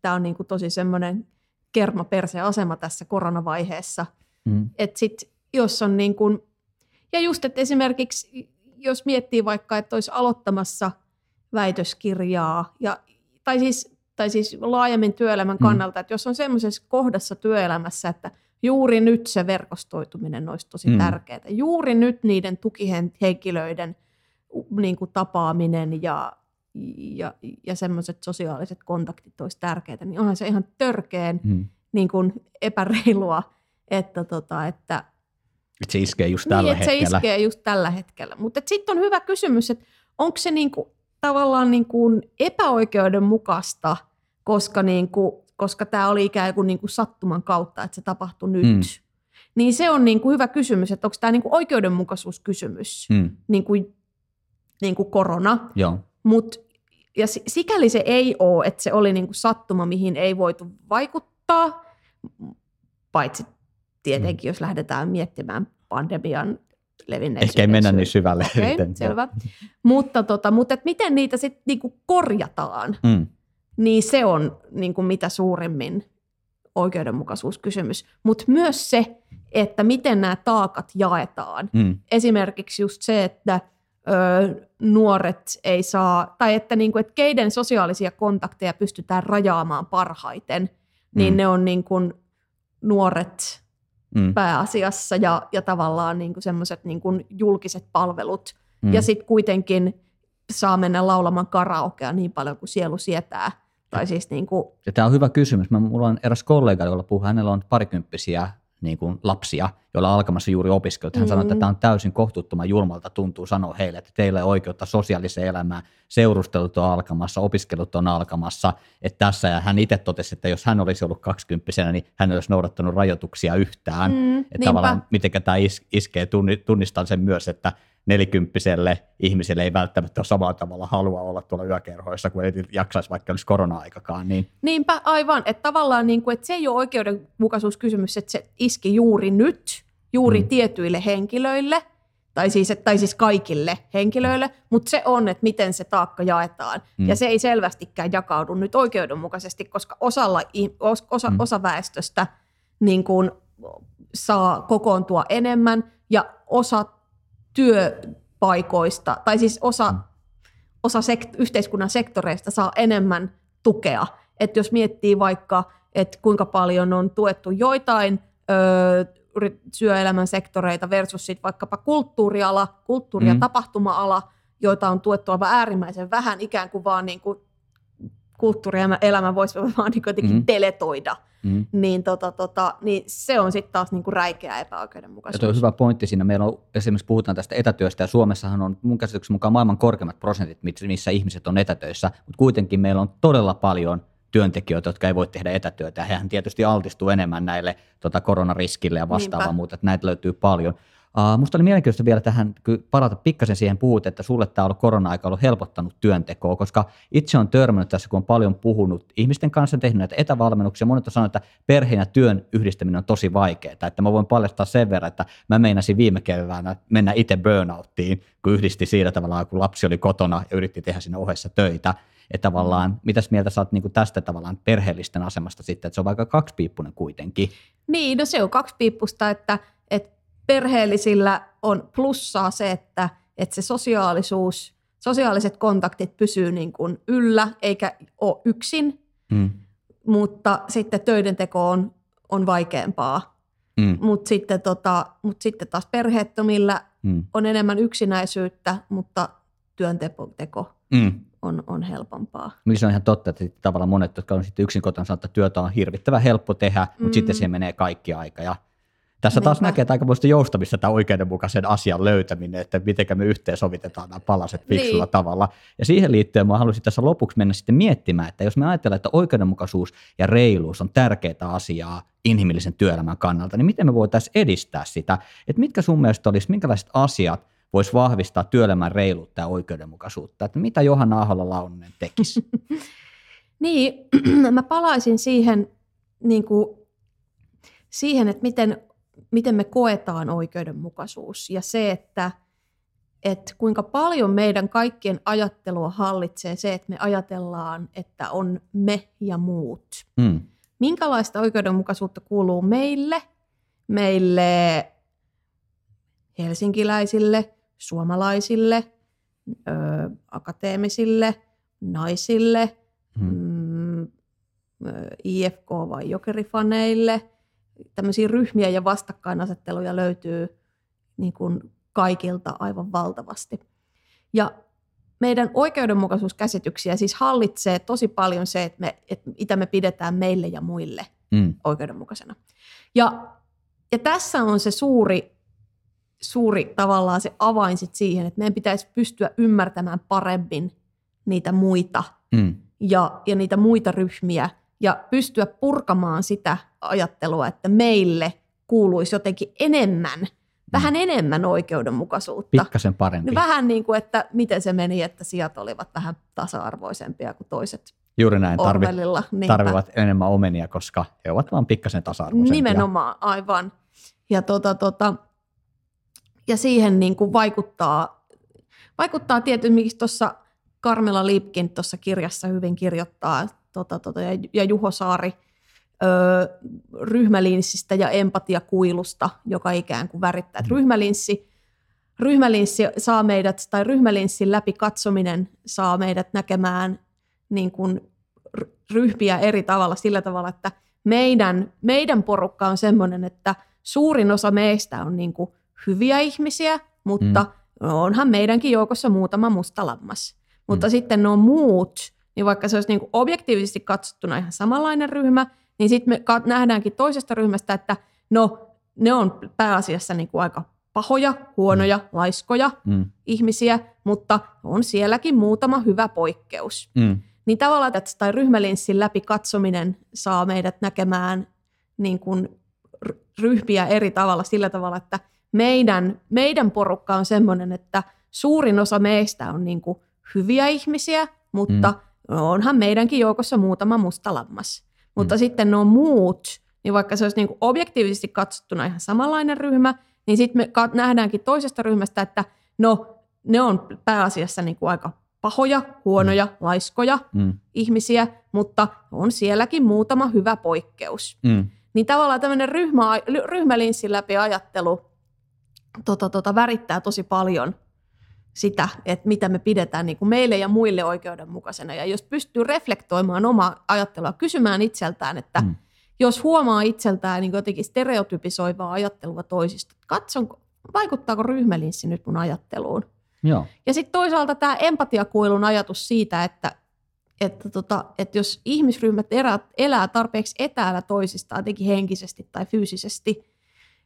tämä on niin kuin tosi semmoinen kermaperse-asema tässä koronavaiheessa. Mm. Että sit, jos on niin kuin, ja just, että esimerkiksi jos miettii vaikka, että olisi aloittamassa väitöskirjaa, ja, tai, siis, tai siis laajemmin työelämän mm. kannalta, että jos on semmoisessa kohdassa työelämässä, että juuri nyt se verkostoituminen olisi tosi mm. tärkeää. Juuri nyt niiden tukihenkilöiden – niin kuin tapaaminen ja, ja, ja semmoiset sosiaaliset kontaktit olisi tärkeitä, niin onhan se ihan törkeen mm. niin kuin epäreilua, että, tota, että että se iskee just tällä niin, hetkellä. se iskee just tällä hetkellä. Mutta sitten on hyvä kysymys, että onko se niinku, tavallaan niinku epäoikeudenmukaista, koska, niinku, koska tämä oli ikään kuin niinku sattuman kautta, että se tapahtui nyt. Mm. Niin se on niinku hyvä kysymys, että onko tämä niinku oikeudenmukaisuuskysymys mm. niinku niin kuin korona. Joo. Mut, ja sikäli se ei ole, että se oli niin kuin sattuma, mihin ei voitu vaikuttaa, paitsi tietenkin, mm. jos lähdetään miettimään pandemian levinneisyyden. Ehkä ei mennä niin syvälle. Okay, selvä. mutta tota, mutta et miten niitä sitten niinku korjataan, mm. niin se on niinku mitä suurimmin oikeudenmukaisuuskysymys. Mutta myös se, että miten nämä taakat jaetaan. Mm. Esimerkiksi just se, että ö, nuoret ei saa, tai että, niin kuin, että keiden sosiaalisia kontakteja pystytään rajaamaan parhaiten, niin mm. ne on niin kuin nuoret mm. pääasiassa ja, ja tavallaan niin kuin semmoiset niin kuin julkiset palvelut. Mm. Ja sitten kuitenkin saa mennä laulamaan karaokea niin paljon kuin sielu sietää. Tai siis niin kuin... ja tämä on hyvä kysymys. Mä, mulla on eräs kollega, jolla puhuu, hänellä on parikymppisiä niin kuin lapsia, joilla on alkamassa juuri opiskelut. Hän mm. sanoi, että tämä on täysin kohtuuttoman julmalta tuntuu sanoa heille, että teillä ei oikeutta sosiaaliseen elämään, seurustelut on alkamassa, opiskelut on alkamassa, että tässä, ja hän itse totesi, että jos hän olisi ollut kaksikymppisenä, niin hän olisi noudattanut rajoituksia yhtään, mm, että niinpä. tavallaan miten tämä is, iskee, tunnistan sen myös, että nelikymppiselle ihmiselle ei välttämättä ole samalla tavalla halua olla tuolla yökerhoissa, kun ei jaksaisi vaikka olisi korona-aikakaan. Niin. Niinpä, aivan. Että tavallaan niin kuin, että se ei ole oikeudenmukaisuuskysymys, että se iski juuri nyt, juuri mm. tietyille henkilöille, tai siis, tai siis kaikille henkilöille, mutta se on, että miten se taakka jaetaan. Mm. Ja se ei selvästikään jakaudu nyt oikeudenmukaisesti, koska osalla, osa, mm. osa väestöstä niin kuin, saa kokoontua enemmän ja osa työpaikoista, tai siis osa, mm. osa sekt- yhteiskunnan sektoreista saa enemmän tukea. Että jos miettii vaikka, että kuinka paljon on tuettu joitain öö, työelämän sektoreita versus sit vaikkapa kulttuuriala, kulttuuri- ja mm. tapahtuma-ala, joita on tuettu aivan äärimmäisen vähän, ikään kuin vaan niin kuin kulttuuri ja elämä voisi vaan niin jotenkin mm. deletoida. Mm. Niin, tota, tota, niin se on sitten taas niin kuin räikeä epäoikeudenmukaisuus. Ja on hyvä pointti siinä. Meillä on esimerkiksi puhutaan tästä etätyöstä ja Suomessahan on mun käsityksen mukaan maailman korkeimmat prosentit, missä ihmiset on etätöissä, mutta kuitenkin meillä on todella paljon työntekijöitä, jotka ei voi tehdä etätyötä. Hehän tietysti altistuu enemmän näille tota, koronariskille ja vastaavaa muuta, että näitä löytyy paljon. Uh, musta oli mielenkiintoista vielä tähän palata pikkasen siihen puhut, että sulle tämä on korona-aika ollut helpottanut työntekoa, koska itse on törmännyt tässä, kun on paljon puhunut ihmisten kanssa, tehnyt näitä etävalmennuksia, monet on sanonut, että perheen ja työn yhdistäminen on tosi vaikeaa, että mä voin paljastaa sen verran, että mä meinasin viime keväänä mennä itse burnouttiin, kun yhdisti siinä tavallaan, kun lapsi oli kotona ja yritti tehdä siinä ohessa töitä, että tavallaan, mitäs mieltä sä oot niin tästä tavallaan perheellisten asemasta sitten, että se on vaikka kaksipiippunen kuitenkin? Niin, no se on kaksipiippusta, että, että perheellisillä on plussaa se, että, että se sosiaalisuus, sosiaaliset kontaktit pysyy niin kuin yllä eikä ole yksin, mm. mutta sitten töiden teko on, on vaikeampaa. Mm. Mutta sitten, tota, mut sitten taas perheettömillä mm. on enemmän yksinäisyyttä, mutta työnteko mm. on, on helpompaa. Niin se on ihan totta, että tavallaan monet, jotka on sitten yksin kotona, että työtä on hirvittävän helppo tehdä, mutta mm. sitten siihen menee kaikki aika ja tässä taas näkee aika muista joustamista tämä oikeudenmukaisen asian löytäminen, että miten me yhteensovitetaan nämä palaset fiksulla niin. tavalla. Ja siihen liittyen mä haluaisin tässä lopuksi mennä sitten miettimään, että jos me ajatellaan, että oikeudenmukaisuus ja reiluus on tärkeää asiaa inhimillisen työelämän kannalta, niin miten me voitaisiin edistää sitä? Että mitkä sun mielestä olisi, minkälaiset asiat voisi vahvistaa työelämän reiluutta ja oikeudenmukaisuutta? Että mitä Johanna Ahola Launonen tekisi? niin, mä palaisin siihen, niin kuin, siihen, että miten miten me koetaan oikeudenmukaisuus ja se, että, että kuinka paljon meidän kaikkien ajattelua hallitsee se, että me ajatellaan, että on me ja muut. Mm. Minkälaista oikeudenmukaisuutta kuuluu meille, meille helsinkiläisille, suomalaisille, ö, akateemisille, naisille, mm. mm IFK- vai jokerifaneille – tämmöisiä ryhmiä ja vastakkainasetteluja löytyy niin kuin kaikilta aivan valtavasti. Ja meidän oikeudenmukaisuuskäsityksiä siis hallitsee tosi paljon se, että, me, että mitä me pidetään meille ja muille mm. oikeudenmukaisena. Ja, ja tässä on se suuri, suuri tavallaan se avain sit siihen, että meidän pitäisi pystyä ymmärtämään paremmin niitä muita mm. ja, ja niitä muita ryhmiä ja pystyä purkamaan sitä ajattelua, että meille kuuluisi jotenkin enemmän, vähän mm. enemmän oikeudenmukaisuutta. Pikkasen parempi. Vähän niin kuin, että miten se meni, että sijat olivat vähän tasa-arvoisempia kuin toiset. Juuri näin, tarvi, tarvivat enemmän omenia, koska he ovat vain pikkasen tasa-arvoisempia. Nimenomaan, aivan. Ja, tota, tota, ja siihen niin kuin vaikuttaa, vaikuttaa tietysti, tuossa Karmela Liipkin tuossa kirjassa hyvin kirjoittaa, tota, tota, ja, ja Juho Saari – ö, ryhmälinssistä ja empatiakuilusta, joka ikään kuin värittää. Mm. ryhmälinssi, ryhmälinssi saa meidät, tai ryhmälinssin läpi katsominen saa meidät näkemään niin kuin ryhmiä eri tavalla sillä tavalla, että meidän, meidän porukka on sellainen, että suurin osa meistä on niin kuin hyviä ihmisiä, mutta mm. onhan meidänkin joukossa muutama musta lammas. Mutta mm. sitten nuo muut, niin vaikka se olisi niin kuin objektiivisesti katsottuna ihan samanlainen ryhmä, niin sitten me nähdäänkin toisesta ryhmästä, että no ne on pääasiassa niin kuin aika pahoja, huonoja, mm. laiskoja mm. ihmisiä, mutta on sielläkin muutama hyvä poikkeus. Mm. Niin tavallaan että tai ryhmälinssin läpi katsominen saa meidät näkemään niin kuin ryhmiä eri tavalla sillä tavalla, että meidän, meidän porukka on sellainen, että suurin osa meistä on niin kuin hyviä ihmisiä, mutta mm. Onhan meidänkin joukossa muutama musta lammas. Mutta mm. sitten nuo muut, niin vaikka se olisi niin kuin objektiivisesti katsottuna ihan samanlainen ryhmä, niin sitten me nähdäänkin toisesta ryhmästä, että no ne on pääasiassa niin kuin aika pahoja, huonoja, mm. laiskoja mm. ihmisiä, mutta on sielläkin muutama hyvä poikkeus. Mm. Niin tavallaan tämmöinen ryhmä, ryhmälinssin läpi ajattelu tota, tota, värittää tosi paljon sitä, että mitä me pidetään niin kuin meille ja muille oikeudenmukaisena. Ja jos pystyy reflektoimaan omaa ajattelua, kysymään itseltään, että mm. jos huomaa itseltään niin jotenkin stereotypisoivaa ajattelua toisista, katson, vaikuttaako ryhmälinssi nyt mun ajatteluun. Joo. Ja sitten toisaalta tämä empatiakuilun ajatus siitä, että, että, tota, että jos ihmisryhmät elää, elää tarpeeksi etäällä toisistaan, jotenkin henkisesti tai fyysisesti,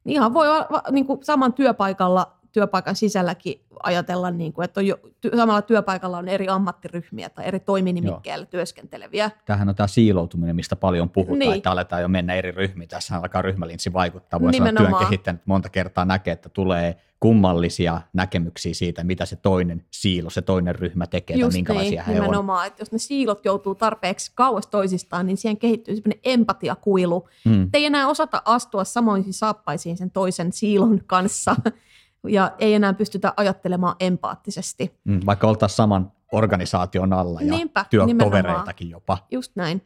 niin ihan voi olla niin kuin saman työpaikalla työpaikan sisälläkin ajatella, niin kuin, että on jo, ty- samalla työpaikalla on eri ammattiryhmiä tai eri toiminimikkeillä Joo. työskenteleviä. Tämähän on tämä siiloutuminen, mistä paljon puhutaan, niin. että aletaan jo mennä eri ryhmiin. Tässä alkaa ryhmälinssi vaikuttaa. Voisi olla työn kehittänyt monta kertaa näkee, että tulee kummallisia näkemyksiä siitä, mitä se toinen siilo, se toinen ryhmä tekee Just tai minkälaisia niin, he nimenomaan, on. että jos ne siilot joutuu tarpeeksi kauas toisistaan, niin siihen kehittyy sellainen empatiakuilu. Mm. ei enää osata astua samoihin saappaisiin sen toisen siilon kanssa, ja ei enää pystytä ajattelemaan empaattisesti. Mm, vaikka oltaisiin saman organisaation alla ja Niinpä, työtovereitakin jopa. Just näin.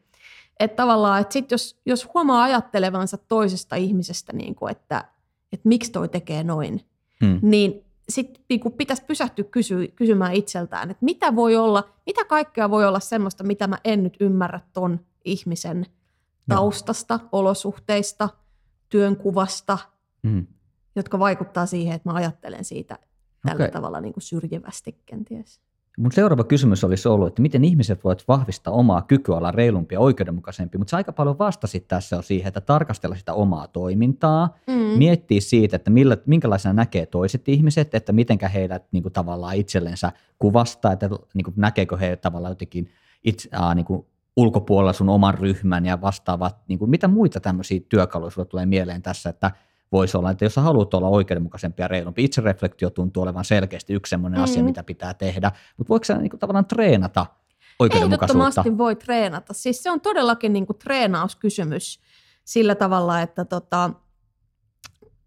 Että tavallaan, että sit jos, jos huomaa ajattelevansa toisesta ihmisestä, niin kuin, että, että miksi toi tekee noin, hmm. niin sitten niin pitäisi pysähtyä kysy, kysymään itseltään, että mitä voi olla, mitä kaikkea voi olla semmoista, mitä mä en nyt ymmärrä ton ihmisen taustasta, no. olosuhteista, työnkuvasta, hmm jotka vaikuttaa siihen, että mä ajattelen siitä tällä okay. tavalla niin kuin syrjivästi kenties. Mun seuraava kysymys olisi ollut, että miten ihmiset voivat vahvistaa omaa kykyä olla reilumpi ja oikeudenmukaisempi, mutta aika paljon vastasit tässä on siihen, että tarkastella sitä omaa toimintaa, mm. miettiä siitä, että millä, minkälaisena näkee toiset ihmiset, että mitenkä heidät niin kuin, tavallaan itsellensä kuvastaa, että niin kuin, näkeekö he tavallaan jotenkin itse, äh, niin kuin, ulkopuolella sun oman ryhmän ja vastaavat, niin kuin, mitä muita tämmöisiä työkaluja sulle tulee mieleen tässä, että voisi olla, että jos sä haluat olla oikeudenmukaisempi ja reilumpi, itsereflektio tuntuu olevan selkeästi yksi sellainen mm. asia, mitä pitää tehdä, mutta voiko sä niin kuin, tavallaan treenata oikeudenmukaisuutta? Ehdottomasti voi treenata. Siis se on todellakin niin kuin treenauskysymys sillä tavalla, että, tota,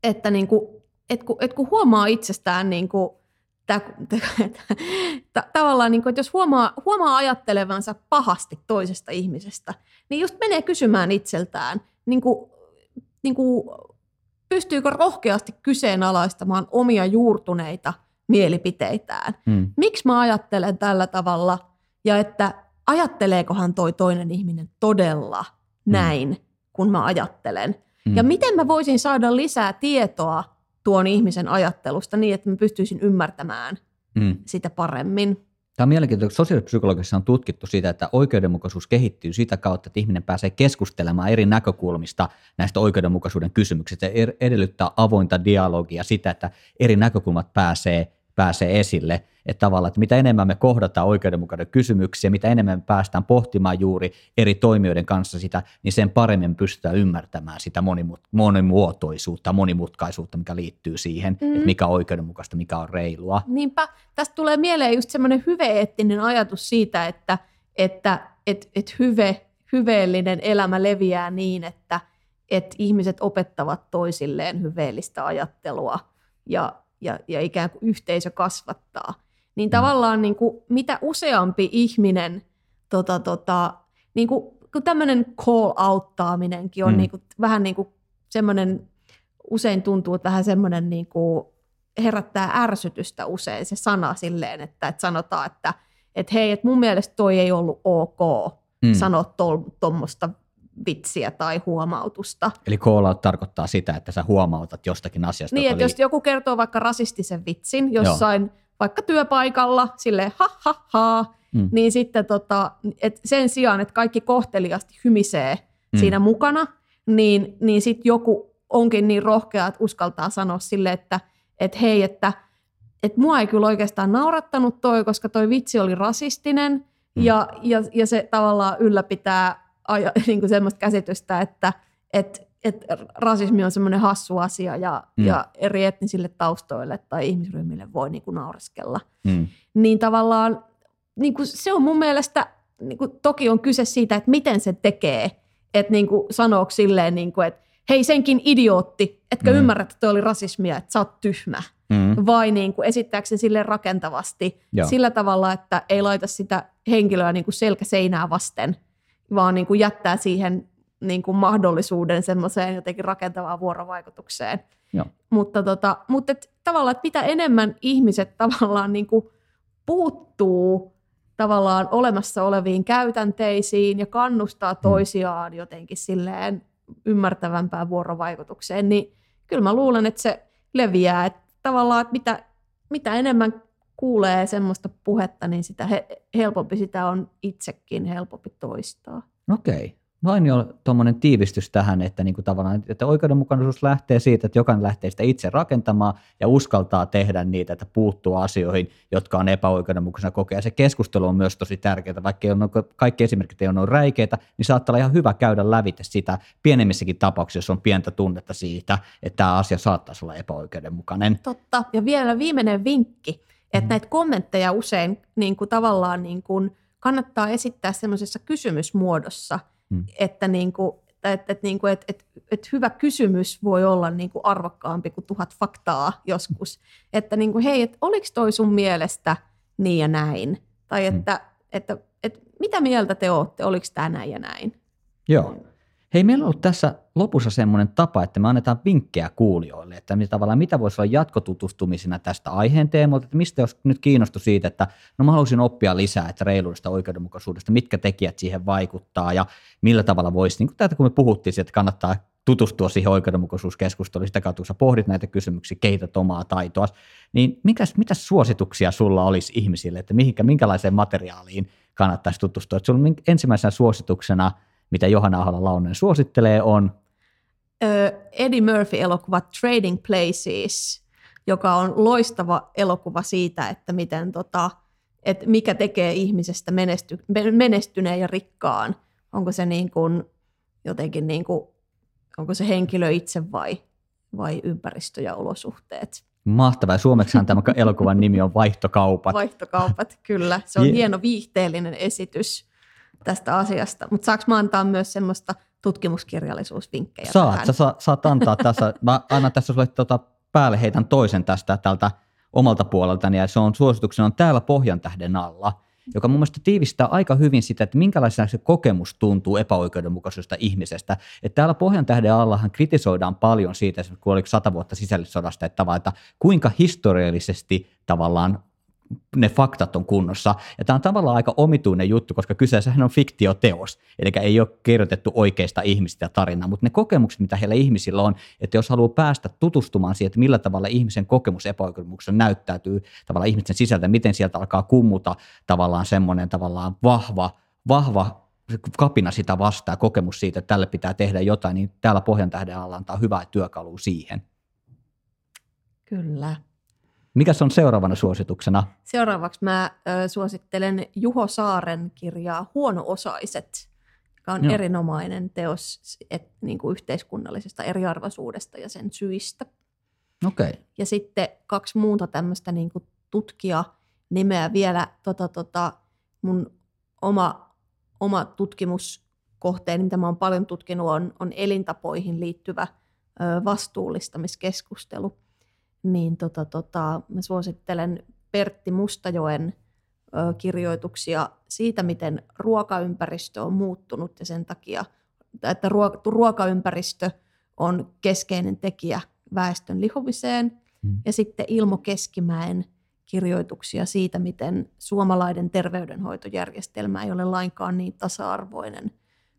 että, niin kuin, että, kun, että kun huomaa itsestään niin kuin, Tää, t- tavallaan, niin kuin, että jos huomaa, huomaa ajattelevansa pahasti toisesta ihmisestä, niin just menee kysymään itseltään, niin kuin, niin kuin pystyykö rohkeasti kyseenalaistamaan omia juurtuneita mielipiteitään. Hmm. Miksi mä ajattelen tällä tavalla ja että ajatteleekohan toi toinen ihminen todella hmm. näin, kun mä ajattelen. Hmm. Ja miten mä voisin saada lisää tietoa tuon ihmisen ajattelusta niin, että mä pystyisin ymmärtämään hmm. sitä paremmin. Tämä on mielenkiintoista, sosiaalipsykologiassa on tutkittu sitä, että oikeudenmukaisuus kehittyy sitä kautta, että ihminen pääsee keskustelemaan eri näkökulmista näistä oikeudenmukaisuuden kysymyksistä. Se edellyttää avointa dialogia sitä, että eri näkökulmat pääsee pääsee esille. Että tavallaan, että mitä enemmän me kohdataan oikeudenmukainen kysymyksiä, mitä enemmän me päästään pohtimaan juuri eri toimijoiden kanssa sitä, niin sen paremmin pystytään ymmärtämään sitä monimuotoisuutta, monimutkaisuutta, mikä liittyy siihen, mm. että mikä on oikeudenmukaista, mikä on reilua. Niinpä. Tästä tulee mieleen just semmoinen hyveettinen ajatus siitä, että, että et, et hyve, hyveellinen elämä leviää niin, että et ihmiset opettavat toisilleen hyveellistä ajattelua ja ja, ja ikään kuin yhteisö kasvattaa. Niin mm. tavallaan niin kuin, mitä useampi ihminen, tota, tota, niin kuin, kun tämmöinen call-outtaaminenkin on mm. niin kuin, vähän niin kuin semmoinen, usein tuntuu, että vähän semmoinen niin kuin, herättää ärsytystä usein se sana silleen, että, että sanotaan, että, että hei, että mun mielestä toi ei ollut ok mm. sanoa tuommoista vitsiä tai huomautusta. Eli call out tarkoittaa sitä, että sä huomautat jostakin asiasta. Niin, että oli... jos joku kertoo vaikka rasistisen vitsin jossain Joo. vaikka työpaikalla, sille ha ha ha, mm. niin sitten tota, et sen sijaan, että kaikki kohteliasti hymisee mm. siinä mukana, niin, niin sitten joku onkin niin rohkea, että uskaltaa sanoa sille, että et hei, että et mua ei kyllä oikeastaan naurattanut toi, koska toi vitsi oli rasistinen, mm. ja, ja, ja se tavallaan ylläpitää aja, niin kuin semmoista käsitystä, että et, et rasismi on semmoinen hassu asia ja, mm. ja eri etnisille taustoille tai ihmisryhmille voi niin kuin naureskella. Mm. Niin tavallaan niin kuin se on mun mielestä, niin kuin, toki on kyse siitä, että miten se tekee, että niin kuin sanooko silleen, niin kuin, että hei senkin idiootti, etkä mm. ymmärrä, että toi oli rasismia, että sä oot tyhmä. Mm. Vai niin kuin esittääkö se sille rakentavasti Joo. sillä tavalla, että ei laita sitä henkilöä niin kuin selkäseinää vasten – vaan niin kuin jättää siihen niin kuin mahdollisuuden semmoiseen jotenkin rakentavaan vuorovaikutukseen. Joo. Mutta, tota, mutta et, tavallaan, että mitä enemmän ihmiset tavallaan niin kuin puuttuu tavallaan olemassa oleviin käytänteisiin ja kannustaa toisiaan jotenkin silleen ymmärtävämpään vuorovaikutukseen, niin kyllä mä luulen, että se leviää. Että tavallaan, että mitä, mitä enemmän kuulee semmoista puhetta, niin sitä he, helpompi sitä on itsekin helpompi toistaa. Okei. Vain jo tuommoinen tiivistys tähän, että, niin kuin tavallaan, että oikeudenmukaisuus lähtee siitä, että jokainen lähtee sitä itse rakentamaan ja uskaltaa tehdä niitä, että puuttuu asioihin, jotka on epäoikeudenmukaisena kokea. Se keskustelu on myös tosi tärkeää, vaikka ei ole, kaikki esimerkit ei ole räikeitä, niin saattaa olla ihan hyvä käydä lävite sitä pienemmissäkin tapauksissa, jos on pientä tunnetta siitä, että tämä asia saattaisi olla epäoikeudenmukainen. Totta. Ja vielä viimeinen vinkki, että näitä kommentteja usein niin kuin tavallaan niin kuin kannattaa esittää semmoisessa kysymysmuodossa – Mm. Että, niin kuin, että, että, niin kuin, että, että, että hyvä kysymys voi olla niin kuin arvokkaampi kuin tuhat faktaa joskus. Että niin kuin, hei, että oliko toi sun mielestä niin ja näin? Tai että, mm. että, että, että mitä mieltä te olette, oliko tämä näin ja näin? Joo. Hei, meillä on ollut tässä lopussa semmoinen tapa, että me annetaan vinkkejä kuulijoille, että mitä, tavallaan, mitä voisi olla jatkotutustumisina tästä aiheen teemalta, että mistä jos nyt kiinnostu siitä, että no mä haluaisin oppia lisää, että reiluudesta, oikeudenmukaisuudesta, mitkä tekijät siihen vaikuttaa ja millä tavalla voisi, niin kuin tätä kun me puhuttiin, että kannattaa tutustua siihen oikeudenmukaisuuskeskusteluun, sitä kautta kun sä pohdit näitä kysymyksiä, kehität omaa taitoa, niin mikäs, mitä suosituksia sulla olisi ihmisille, että mihinkä, minkälaiseen materiaaliin kannattaisi tutustua? Että sulla ensimmäisenä suosituksena – mitä Johanna Ahola Launen suosittelee, on Eddie Murphy-elokuva Trading Places, joka on loistava elokuva siitä, että miten tota, että mikä tekee ihmisestä menesty, menestyneen ja rikkaan. Onko se niin kuin, jotenkin niin kuin, onko se henkilö itse vai, vai ympäristö ja olosuhteet. Mahtavaa. Suomeksihan tämä elokuvan nimi on Vaihtokaupat. Vaihtokaupat, kyllä. Se on hieno viihteellinen esitys tästä asiasta, mutta saanko mä antaa myös semmoista tutkimuskirjallisuusvinkkejä Saat, tähän? sä sa, saat antaa tässä, mä annan tässä sulle tota päälle heitän toisen tästä tältä omalta puoleltani, ja se on suosituksena on täällä Pohjan tähden alla, joka mun mielestä tiivistää aika hyvin sitä, että minkälaisena se kokemus tuntuu epäoikeudenmukaisesta ihmisestä. Että täällä Pohjan tähden allahan kritisoidaan paljon siitä, kun oli sata vuotta sisällissodasta, että, että kuinka historiallisesti tavallaan ne faktat on kunnossa. Ja tämä on tavallaan aika omituinen juttu, koska kyseessähän on fiktioteos, eli ei ole kirjoitettu oikeista ihmistä tarinaa, mutta ne kokemukset, mitä heillä ihmisillä on, että jos haluaa päästä tutustumaan siihen, että millä tavalla ihmisen kokemus epäoikeudenmukaisuudessa näyttäytyy tavallaan ihmisen sisältä, miten sieltä alkaa kummuta tavallaan semmoinen tavallaan vahva, vahva kapina sitä vastaa, kokemus siitä, että tälle pitää tehdä jotain, niin täällä Pohjan tähden alla antaa hyvää työkalua siihen. Kyllä. Mikä on seuraavana suosituksena? Seuraavaksi mä ö, suosittelen Juho Saaren kirjaa Huono-osaiset, joka on Joo. erinomainen teos et, niin kuin yhteiskunnallisesta eriarvoisuudesta ja sen syistä. Okay. Ja sitten kaksi muuta tämmöistä niin kuin tutkija nimeä vielä tota, tota, mun oma, oma tutkimuskohteeni, mitä mä oon paljon tutkinut, on, on elintapoihin liittyvä ö, vastuullistamiskeskustelu – niin tota, tota, mä suosittelen Pertti Mustajoen ö, kirjoituksia siitä, miten ruokaympäristö on muuttunut ja sen takia, että ruokaympäristö on keskeinen tekijä väestön lihomiseen. Hmm. Ja sitten Ilmo Keskimäen kirjoituksia siitä, miten suomalainen terveydenhoitojärjestelmä ei ole lainkaan niin tasa-arvoinen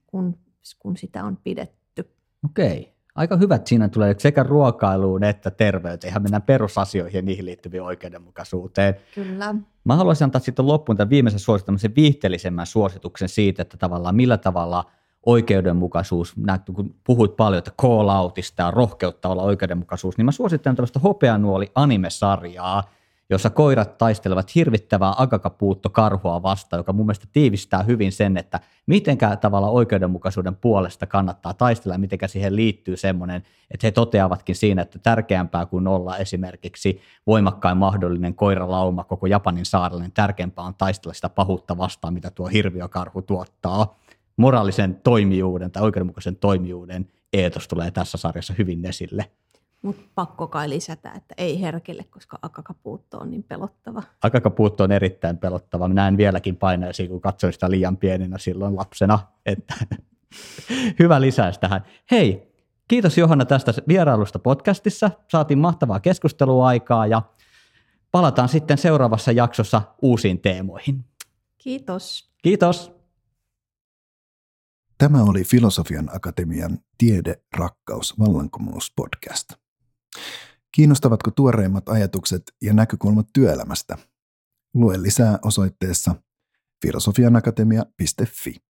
kuin kun sitä on pidetty. Okei aika hyvät siinä tulee sekä ruokailuun että terveyteen. Ihan mennään perusasioihin ja niihin liittyviin oikeudenmukaisuuteen. Kyllä. Mä haluaisin antaa sitten loppuun tämän viimeisen suosituksen viihteellisemmän suosituksen siitä, että tavallaan millä tavalla oikeudenmukaisuus, kun puhuit paljon, että call outista ja rohkeutta olla oikeudenmukaisuus, niin mä suosittelen tällaista hopeanuoli anime-sarjaa, jossa koirat taistelevat hirvittävää akakapuuttokarhua vastaan, joka mun mielestä tiivistää hyvin sen, että mitenkä tavalla oikeudenmukaisuuden puolesta kannattaa taistella, mitenkä siihen liittyy semmoinen, että he toteavatkin siinä, että tärkeämpää kuin olla esimerkiksi voimakkain mahdollinen koiralauma koko Japanin saarella, niin tärkeämpää on taistella sitä pahuutta vastaan, mitä tuo hirviökarhu tuottaa. Moraalisen toimijuuden tai oikeudenmukaisen toimijuuden eetos tulee tässä sarjassa hyvin esille. Mutta pakko kai lisätä, että ei herkille, koska akakapuutto on niin pelottava. Akakapuutto on erittäin pelottava. Mä näen vieläkin paineisiin, kun katsoin sitä liian pienenä silloin lapsena. Että hyvä lisäys tähän. Hei, Kiitos Johanna tästä vierailusta podcastissa. Saatiin mahtavaa keskustelua aikaa ja palataan sitten seuraavassa jaksossa uusiin teemoihin. Kiitos. Kiitos. Tämä oli Filosofian Akatemian Tiede, rakkaus, vallankumous podcast. Kiinnostavatko tuoreimmat ajatukset ja näkökulmat työelämästä? Lue lisää osoitteessa filosofianakatemia.fi.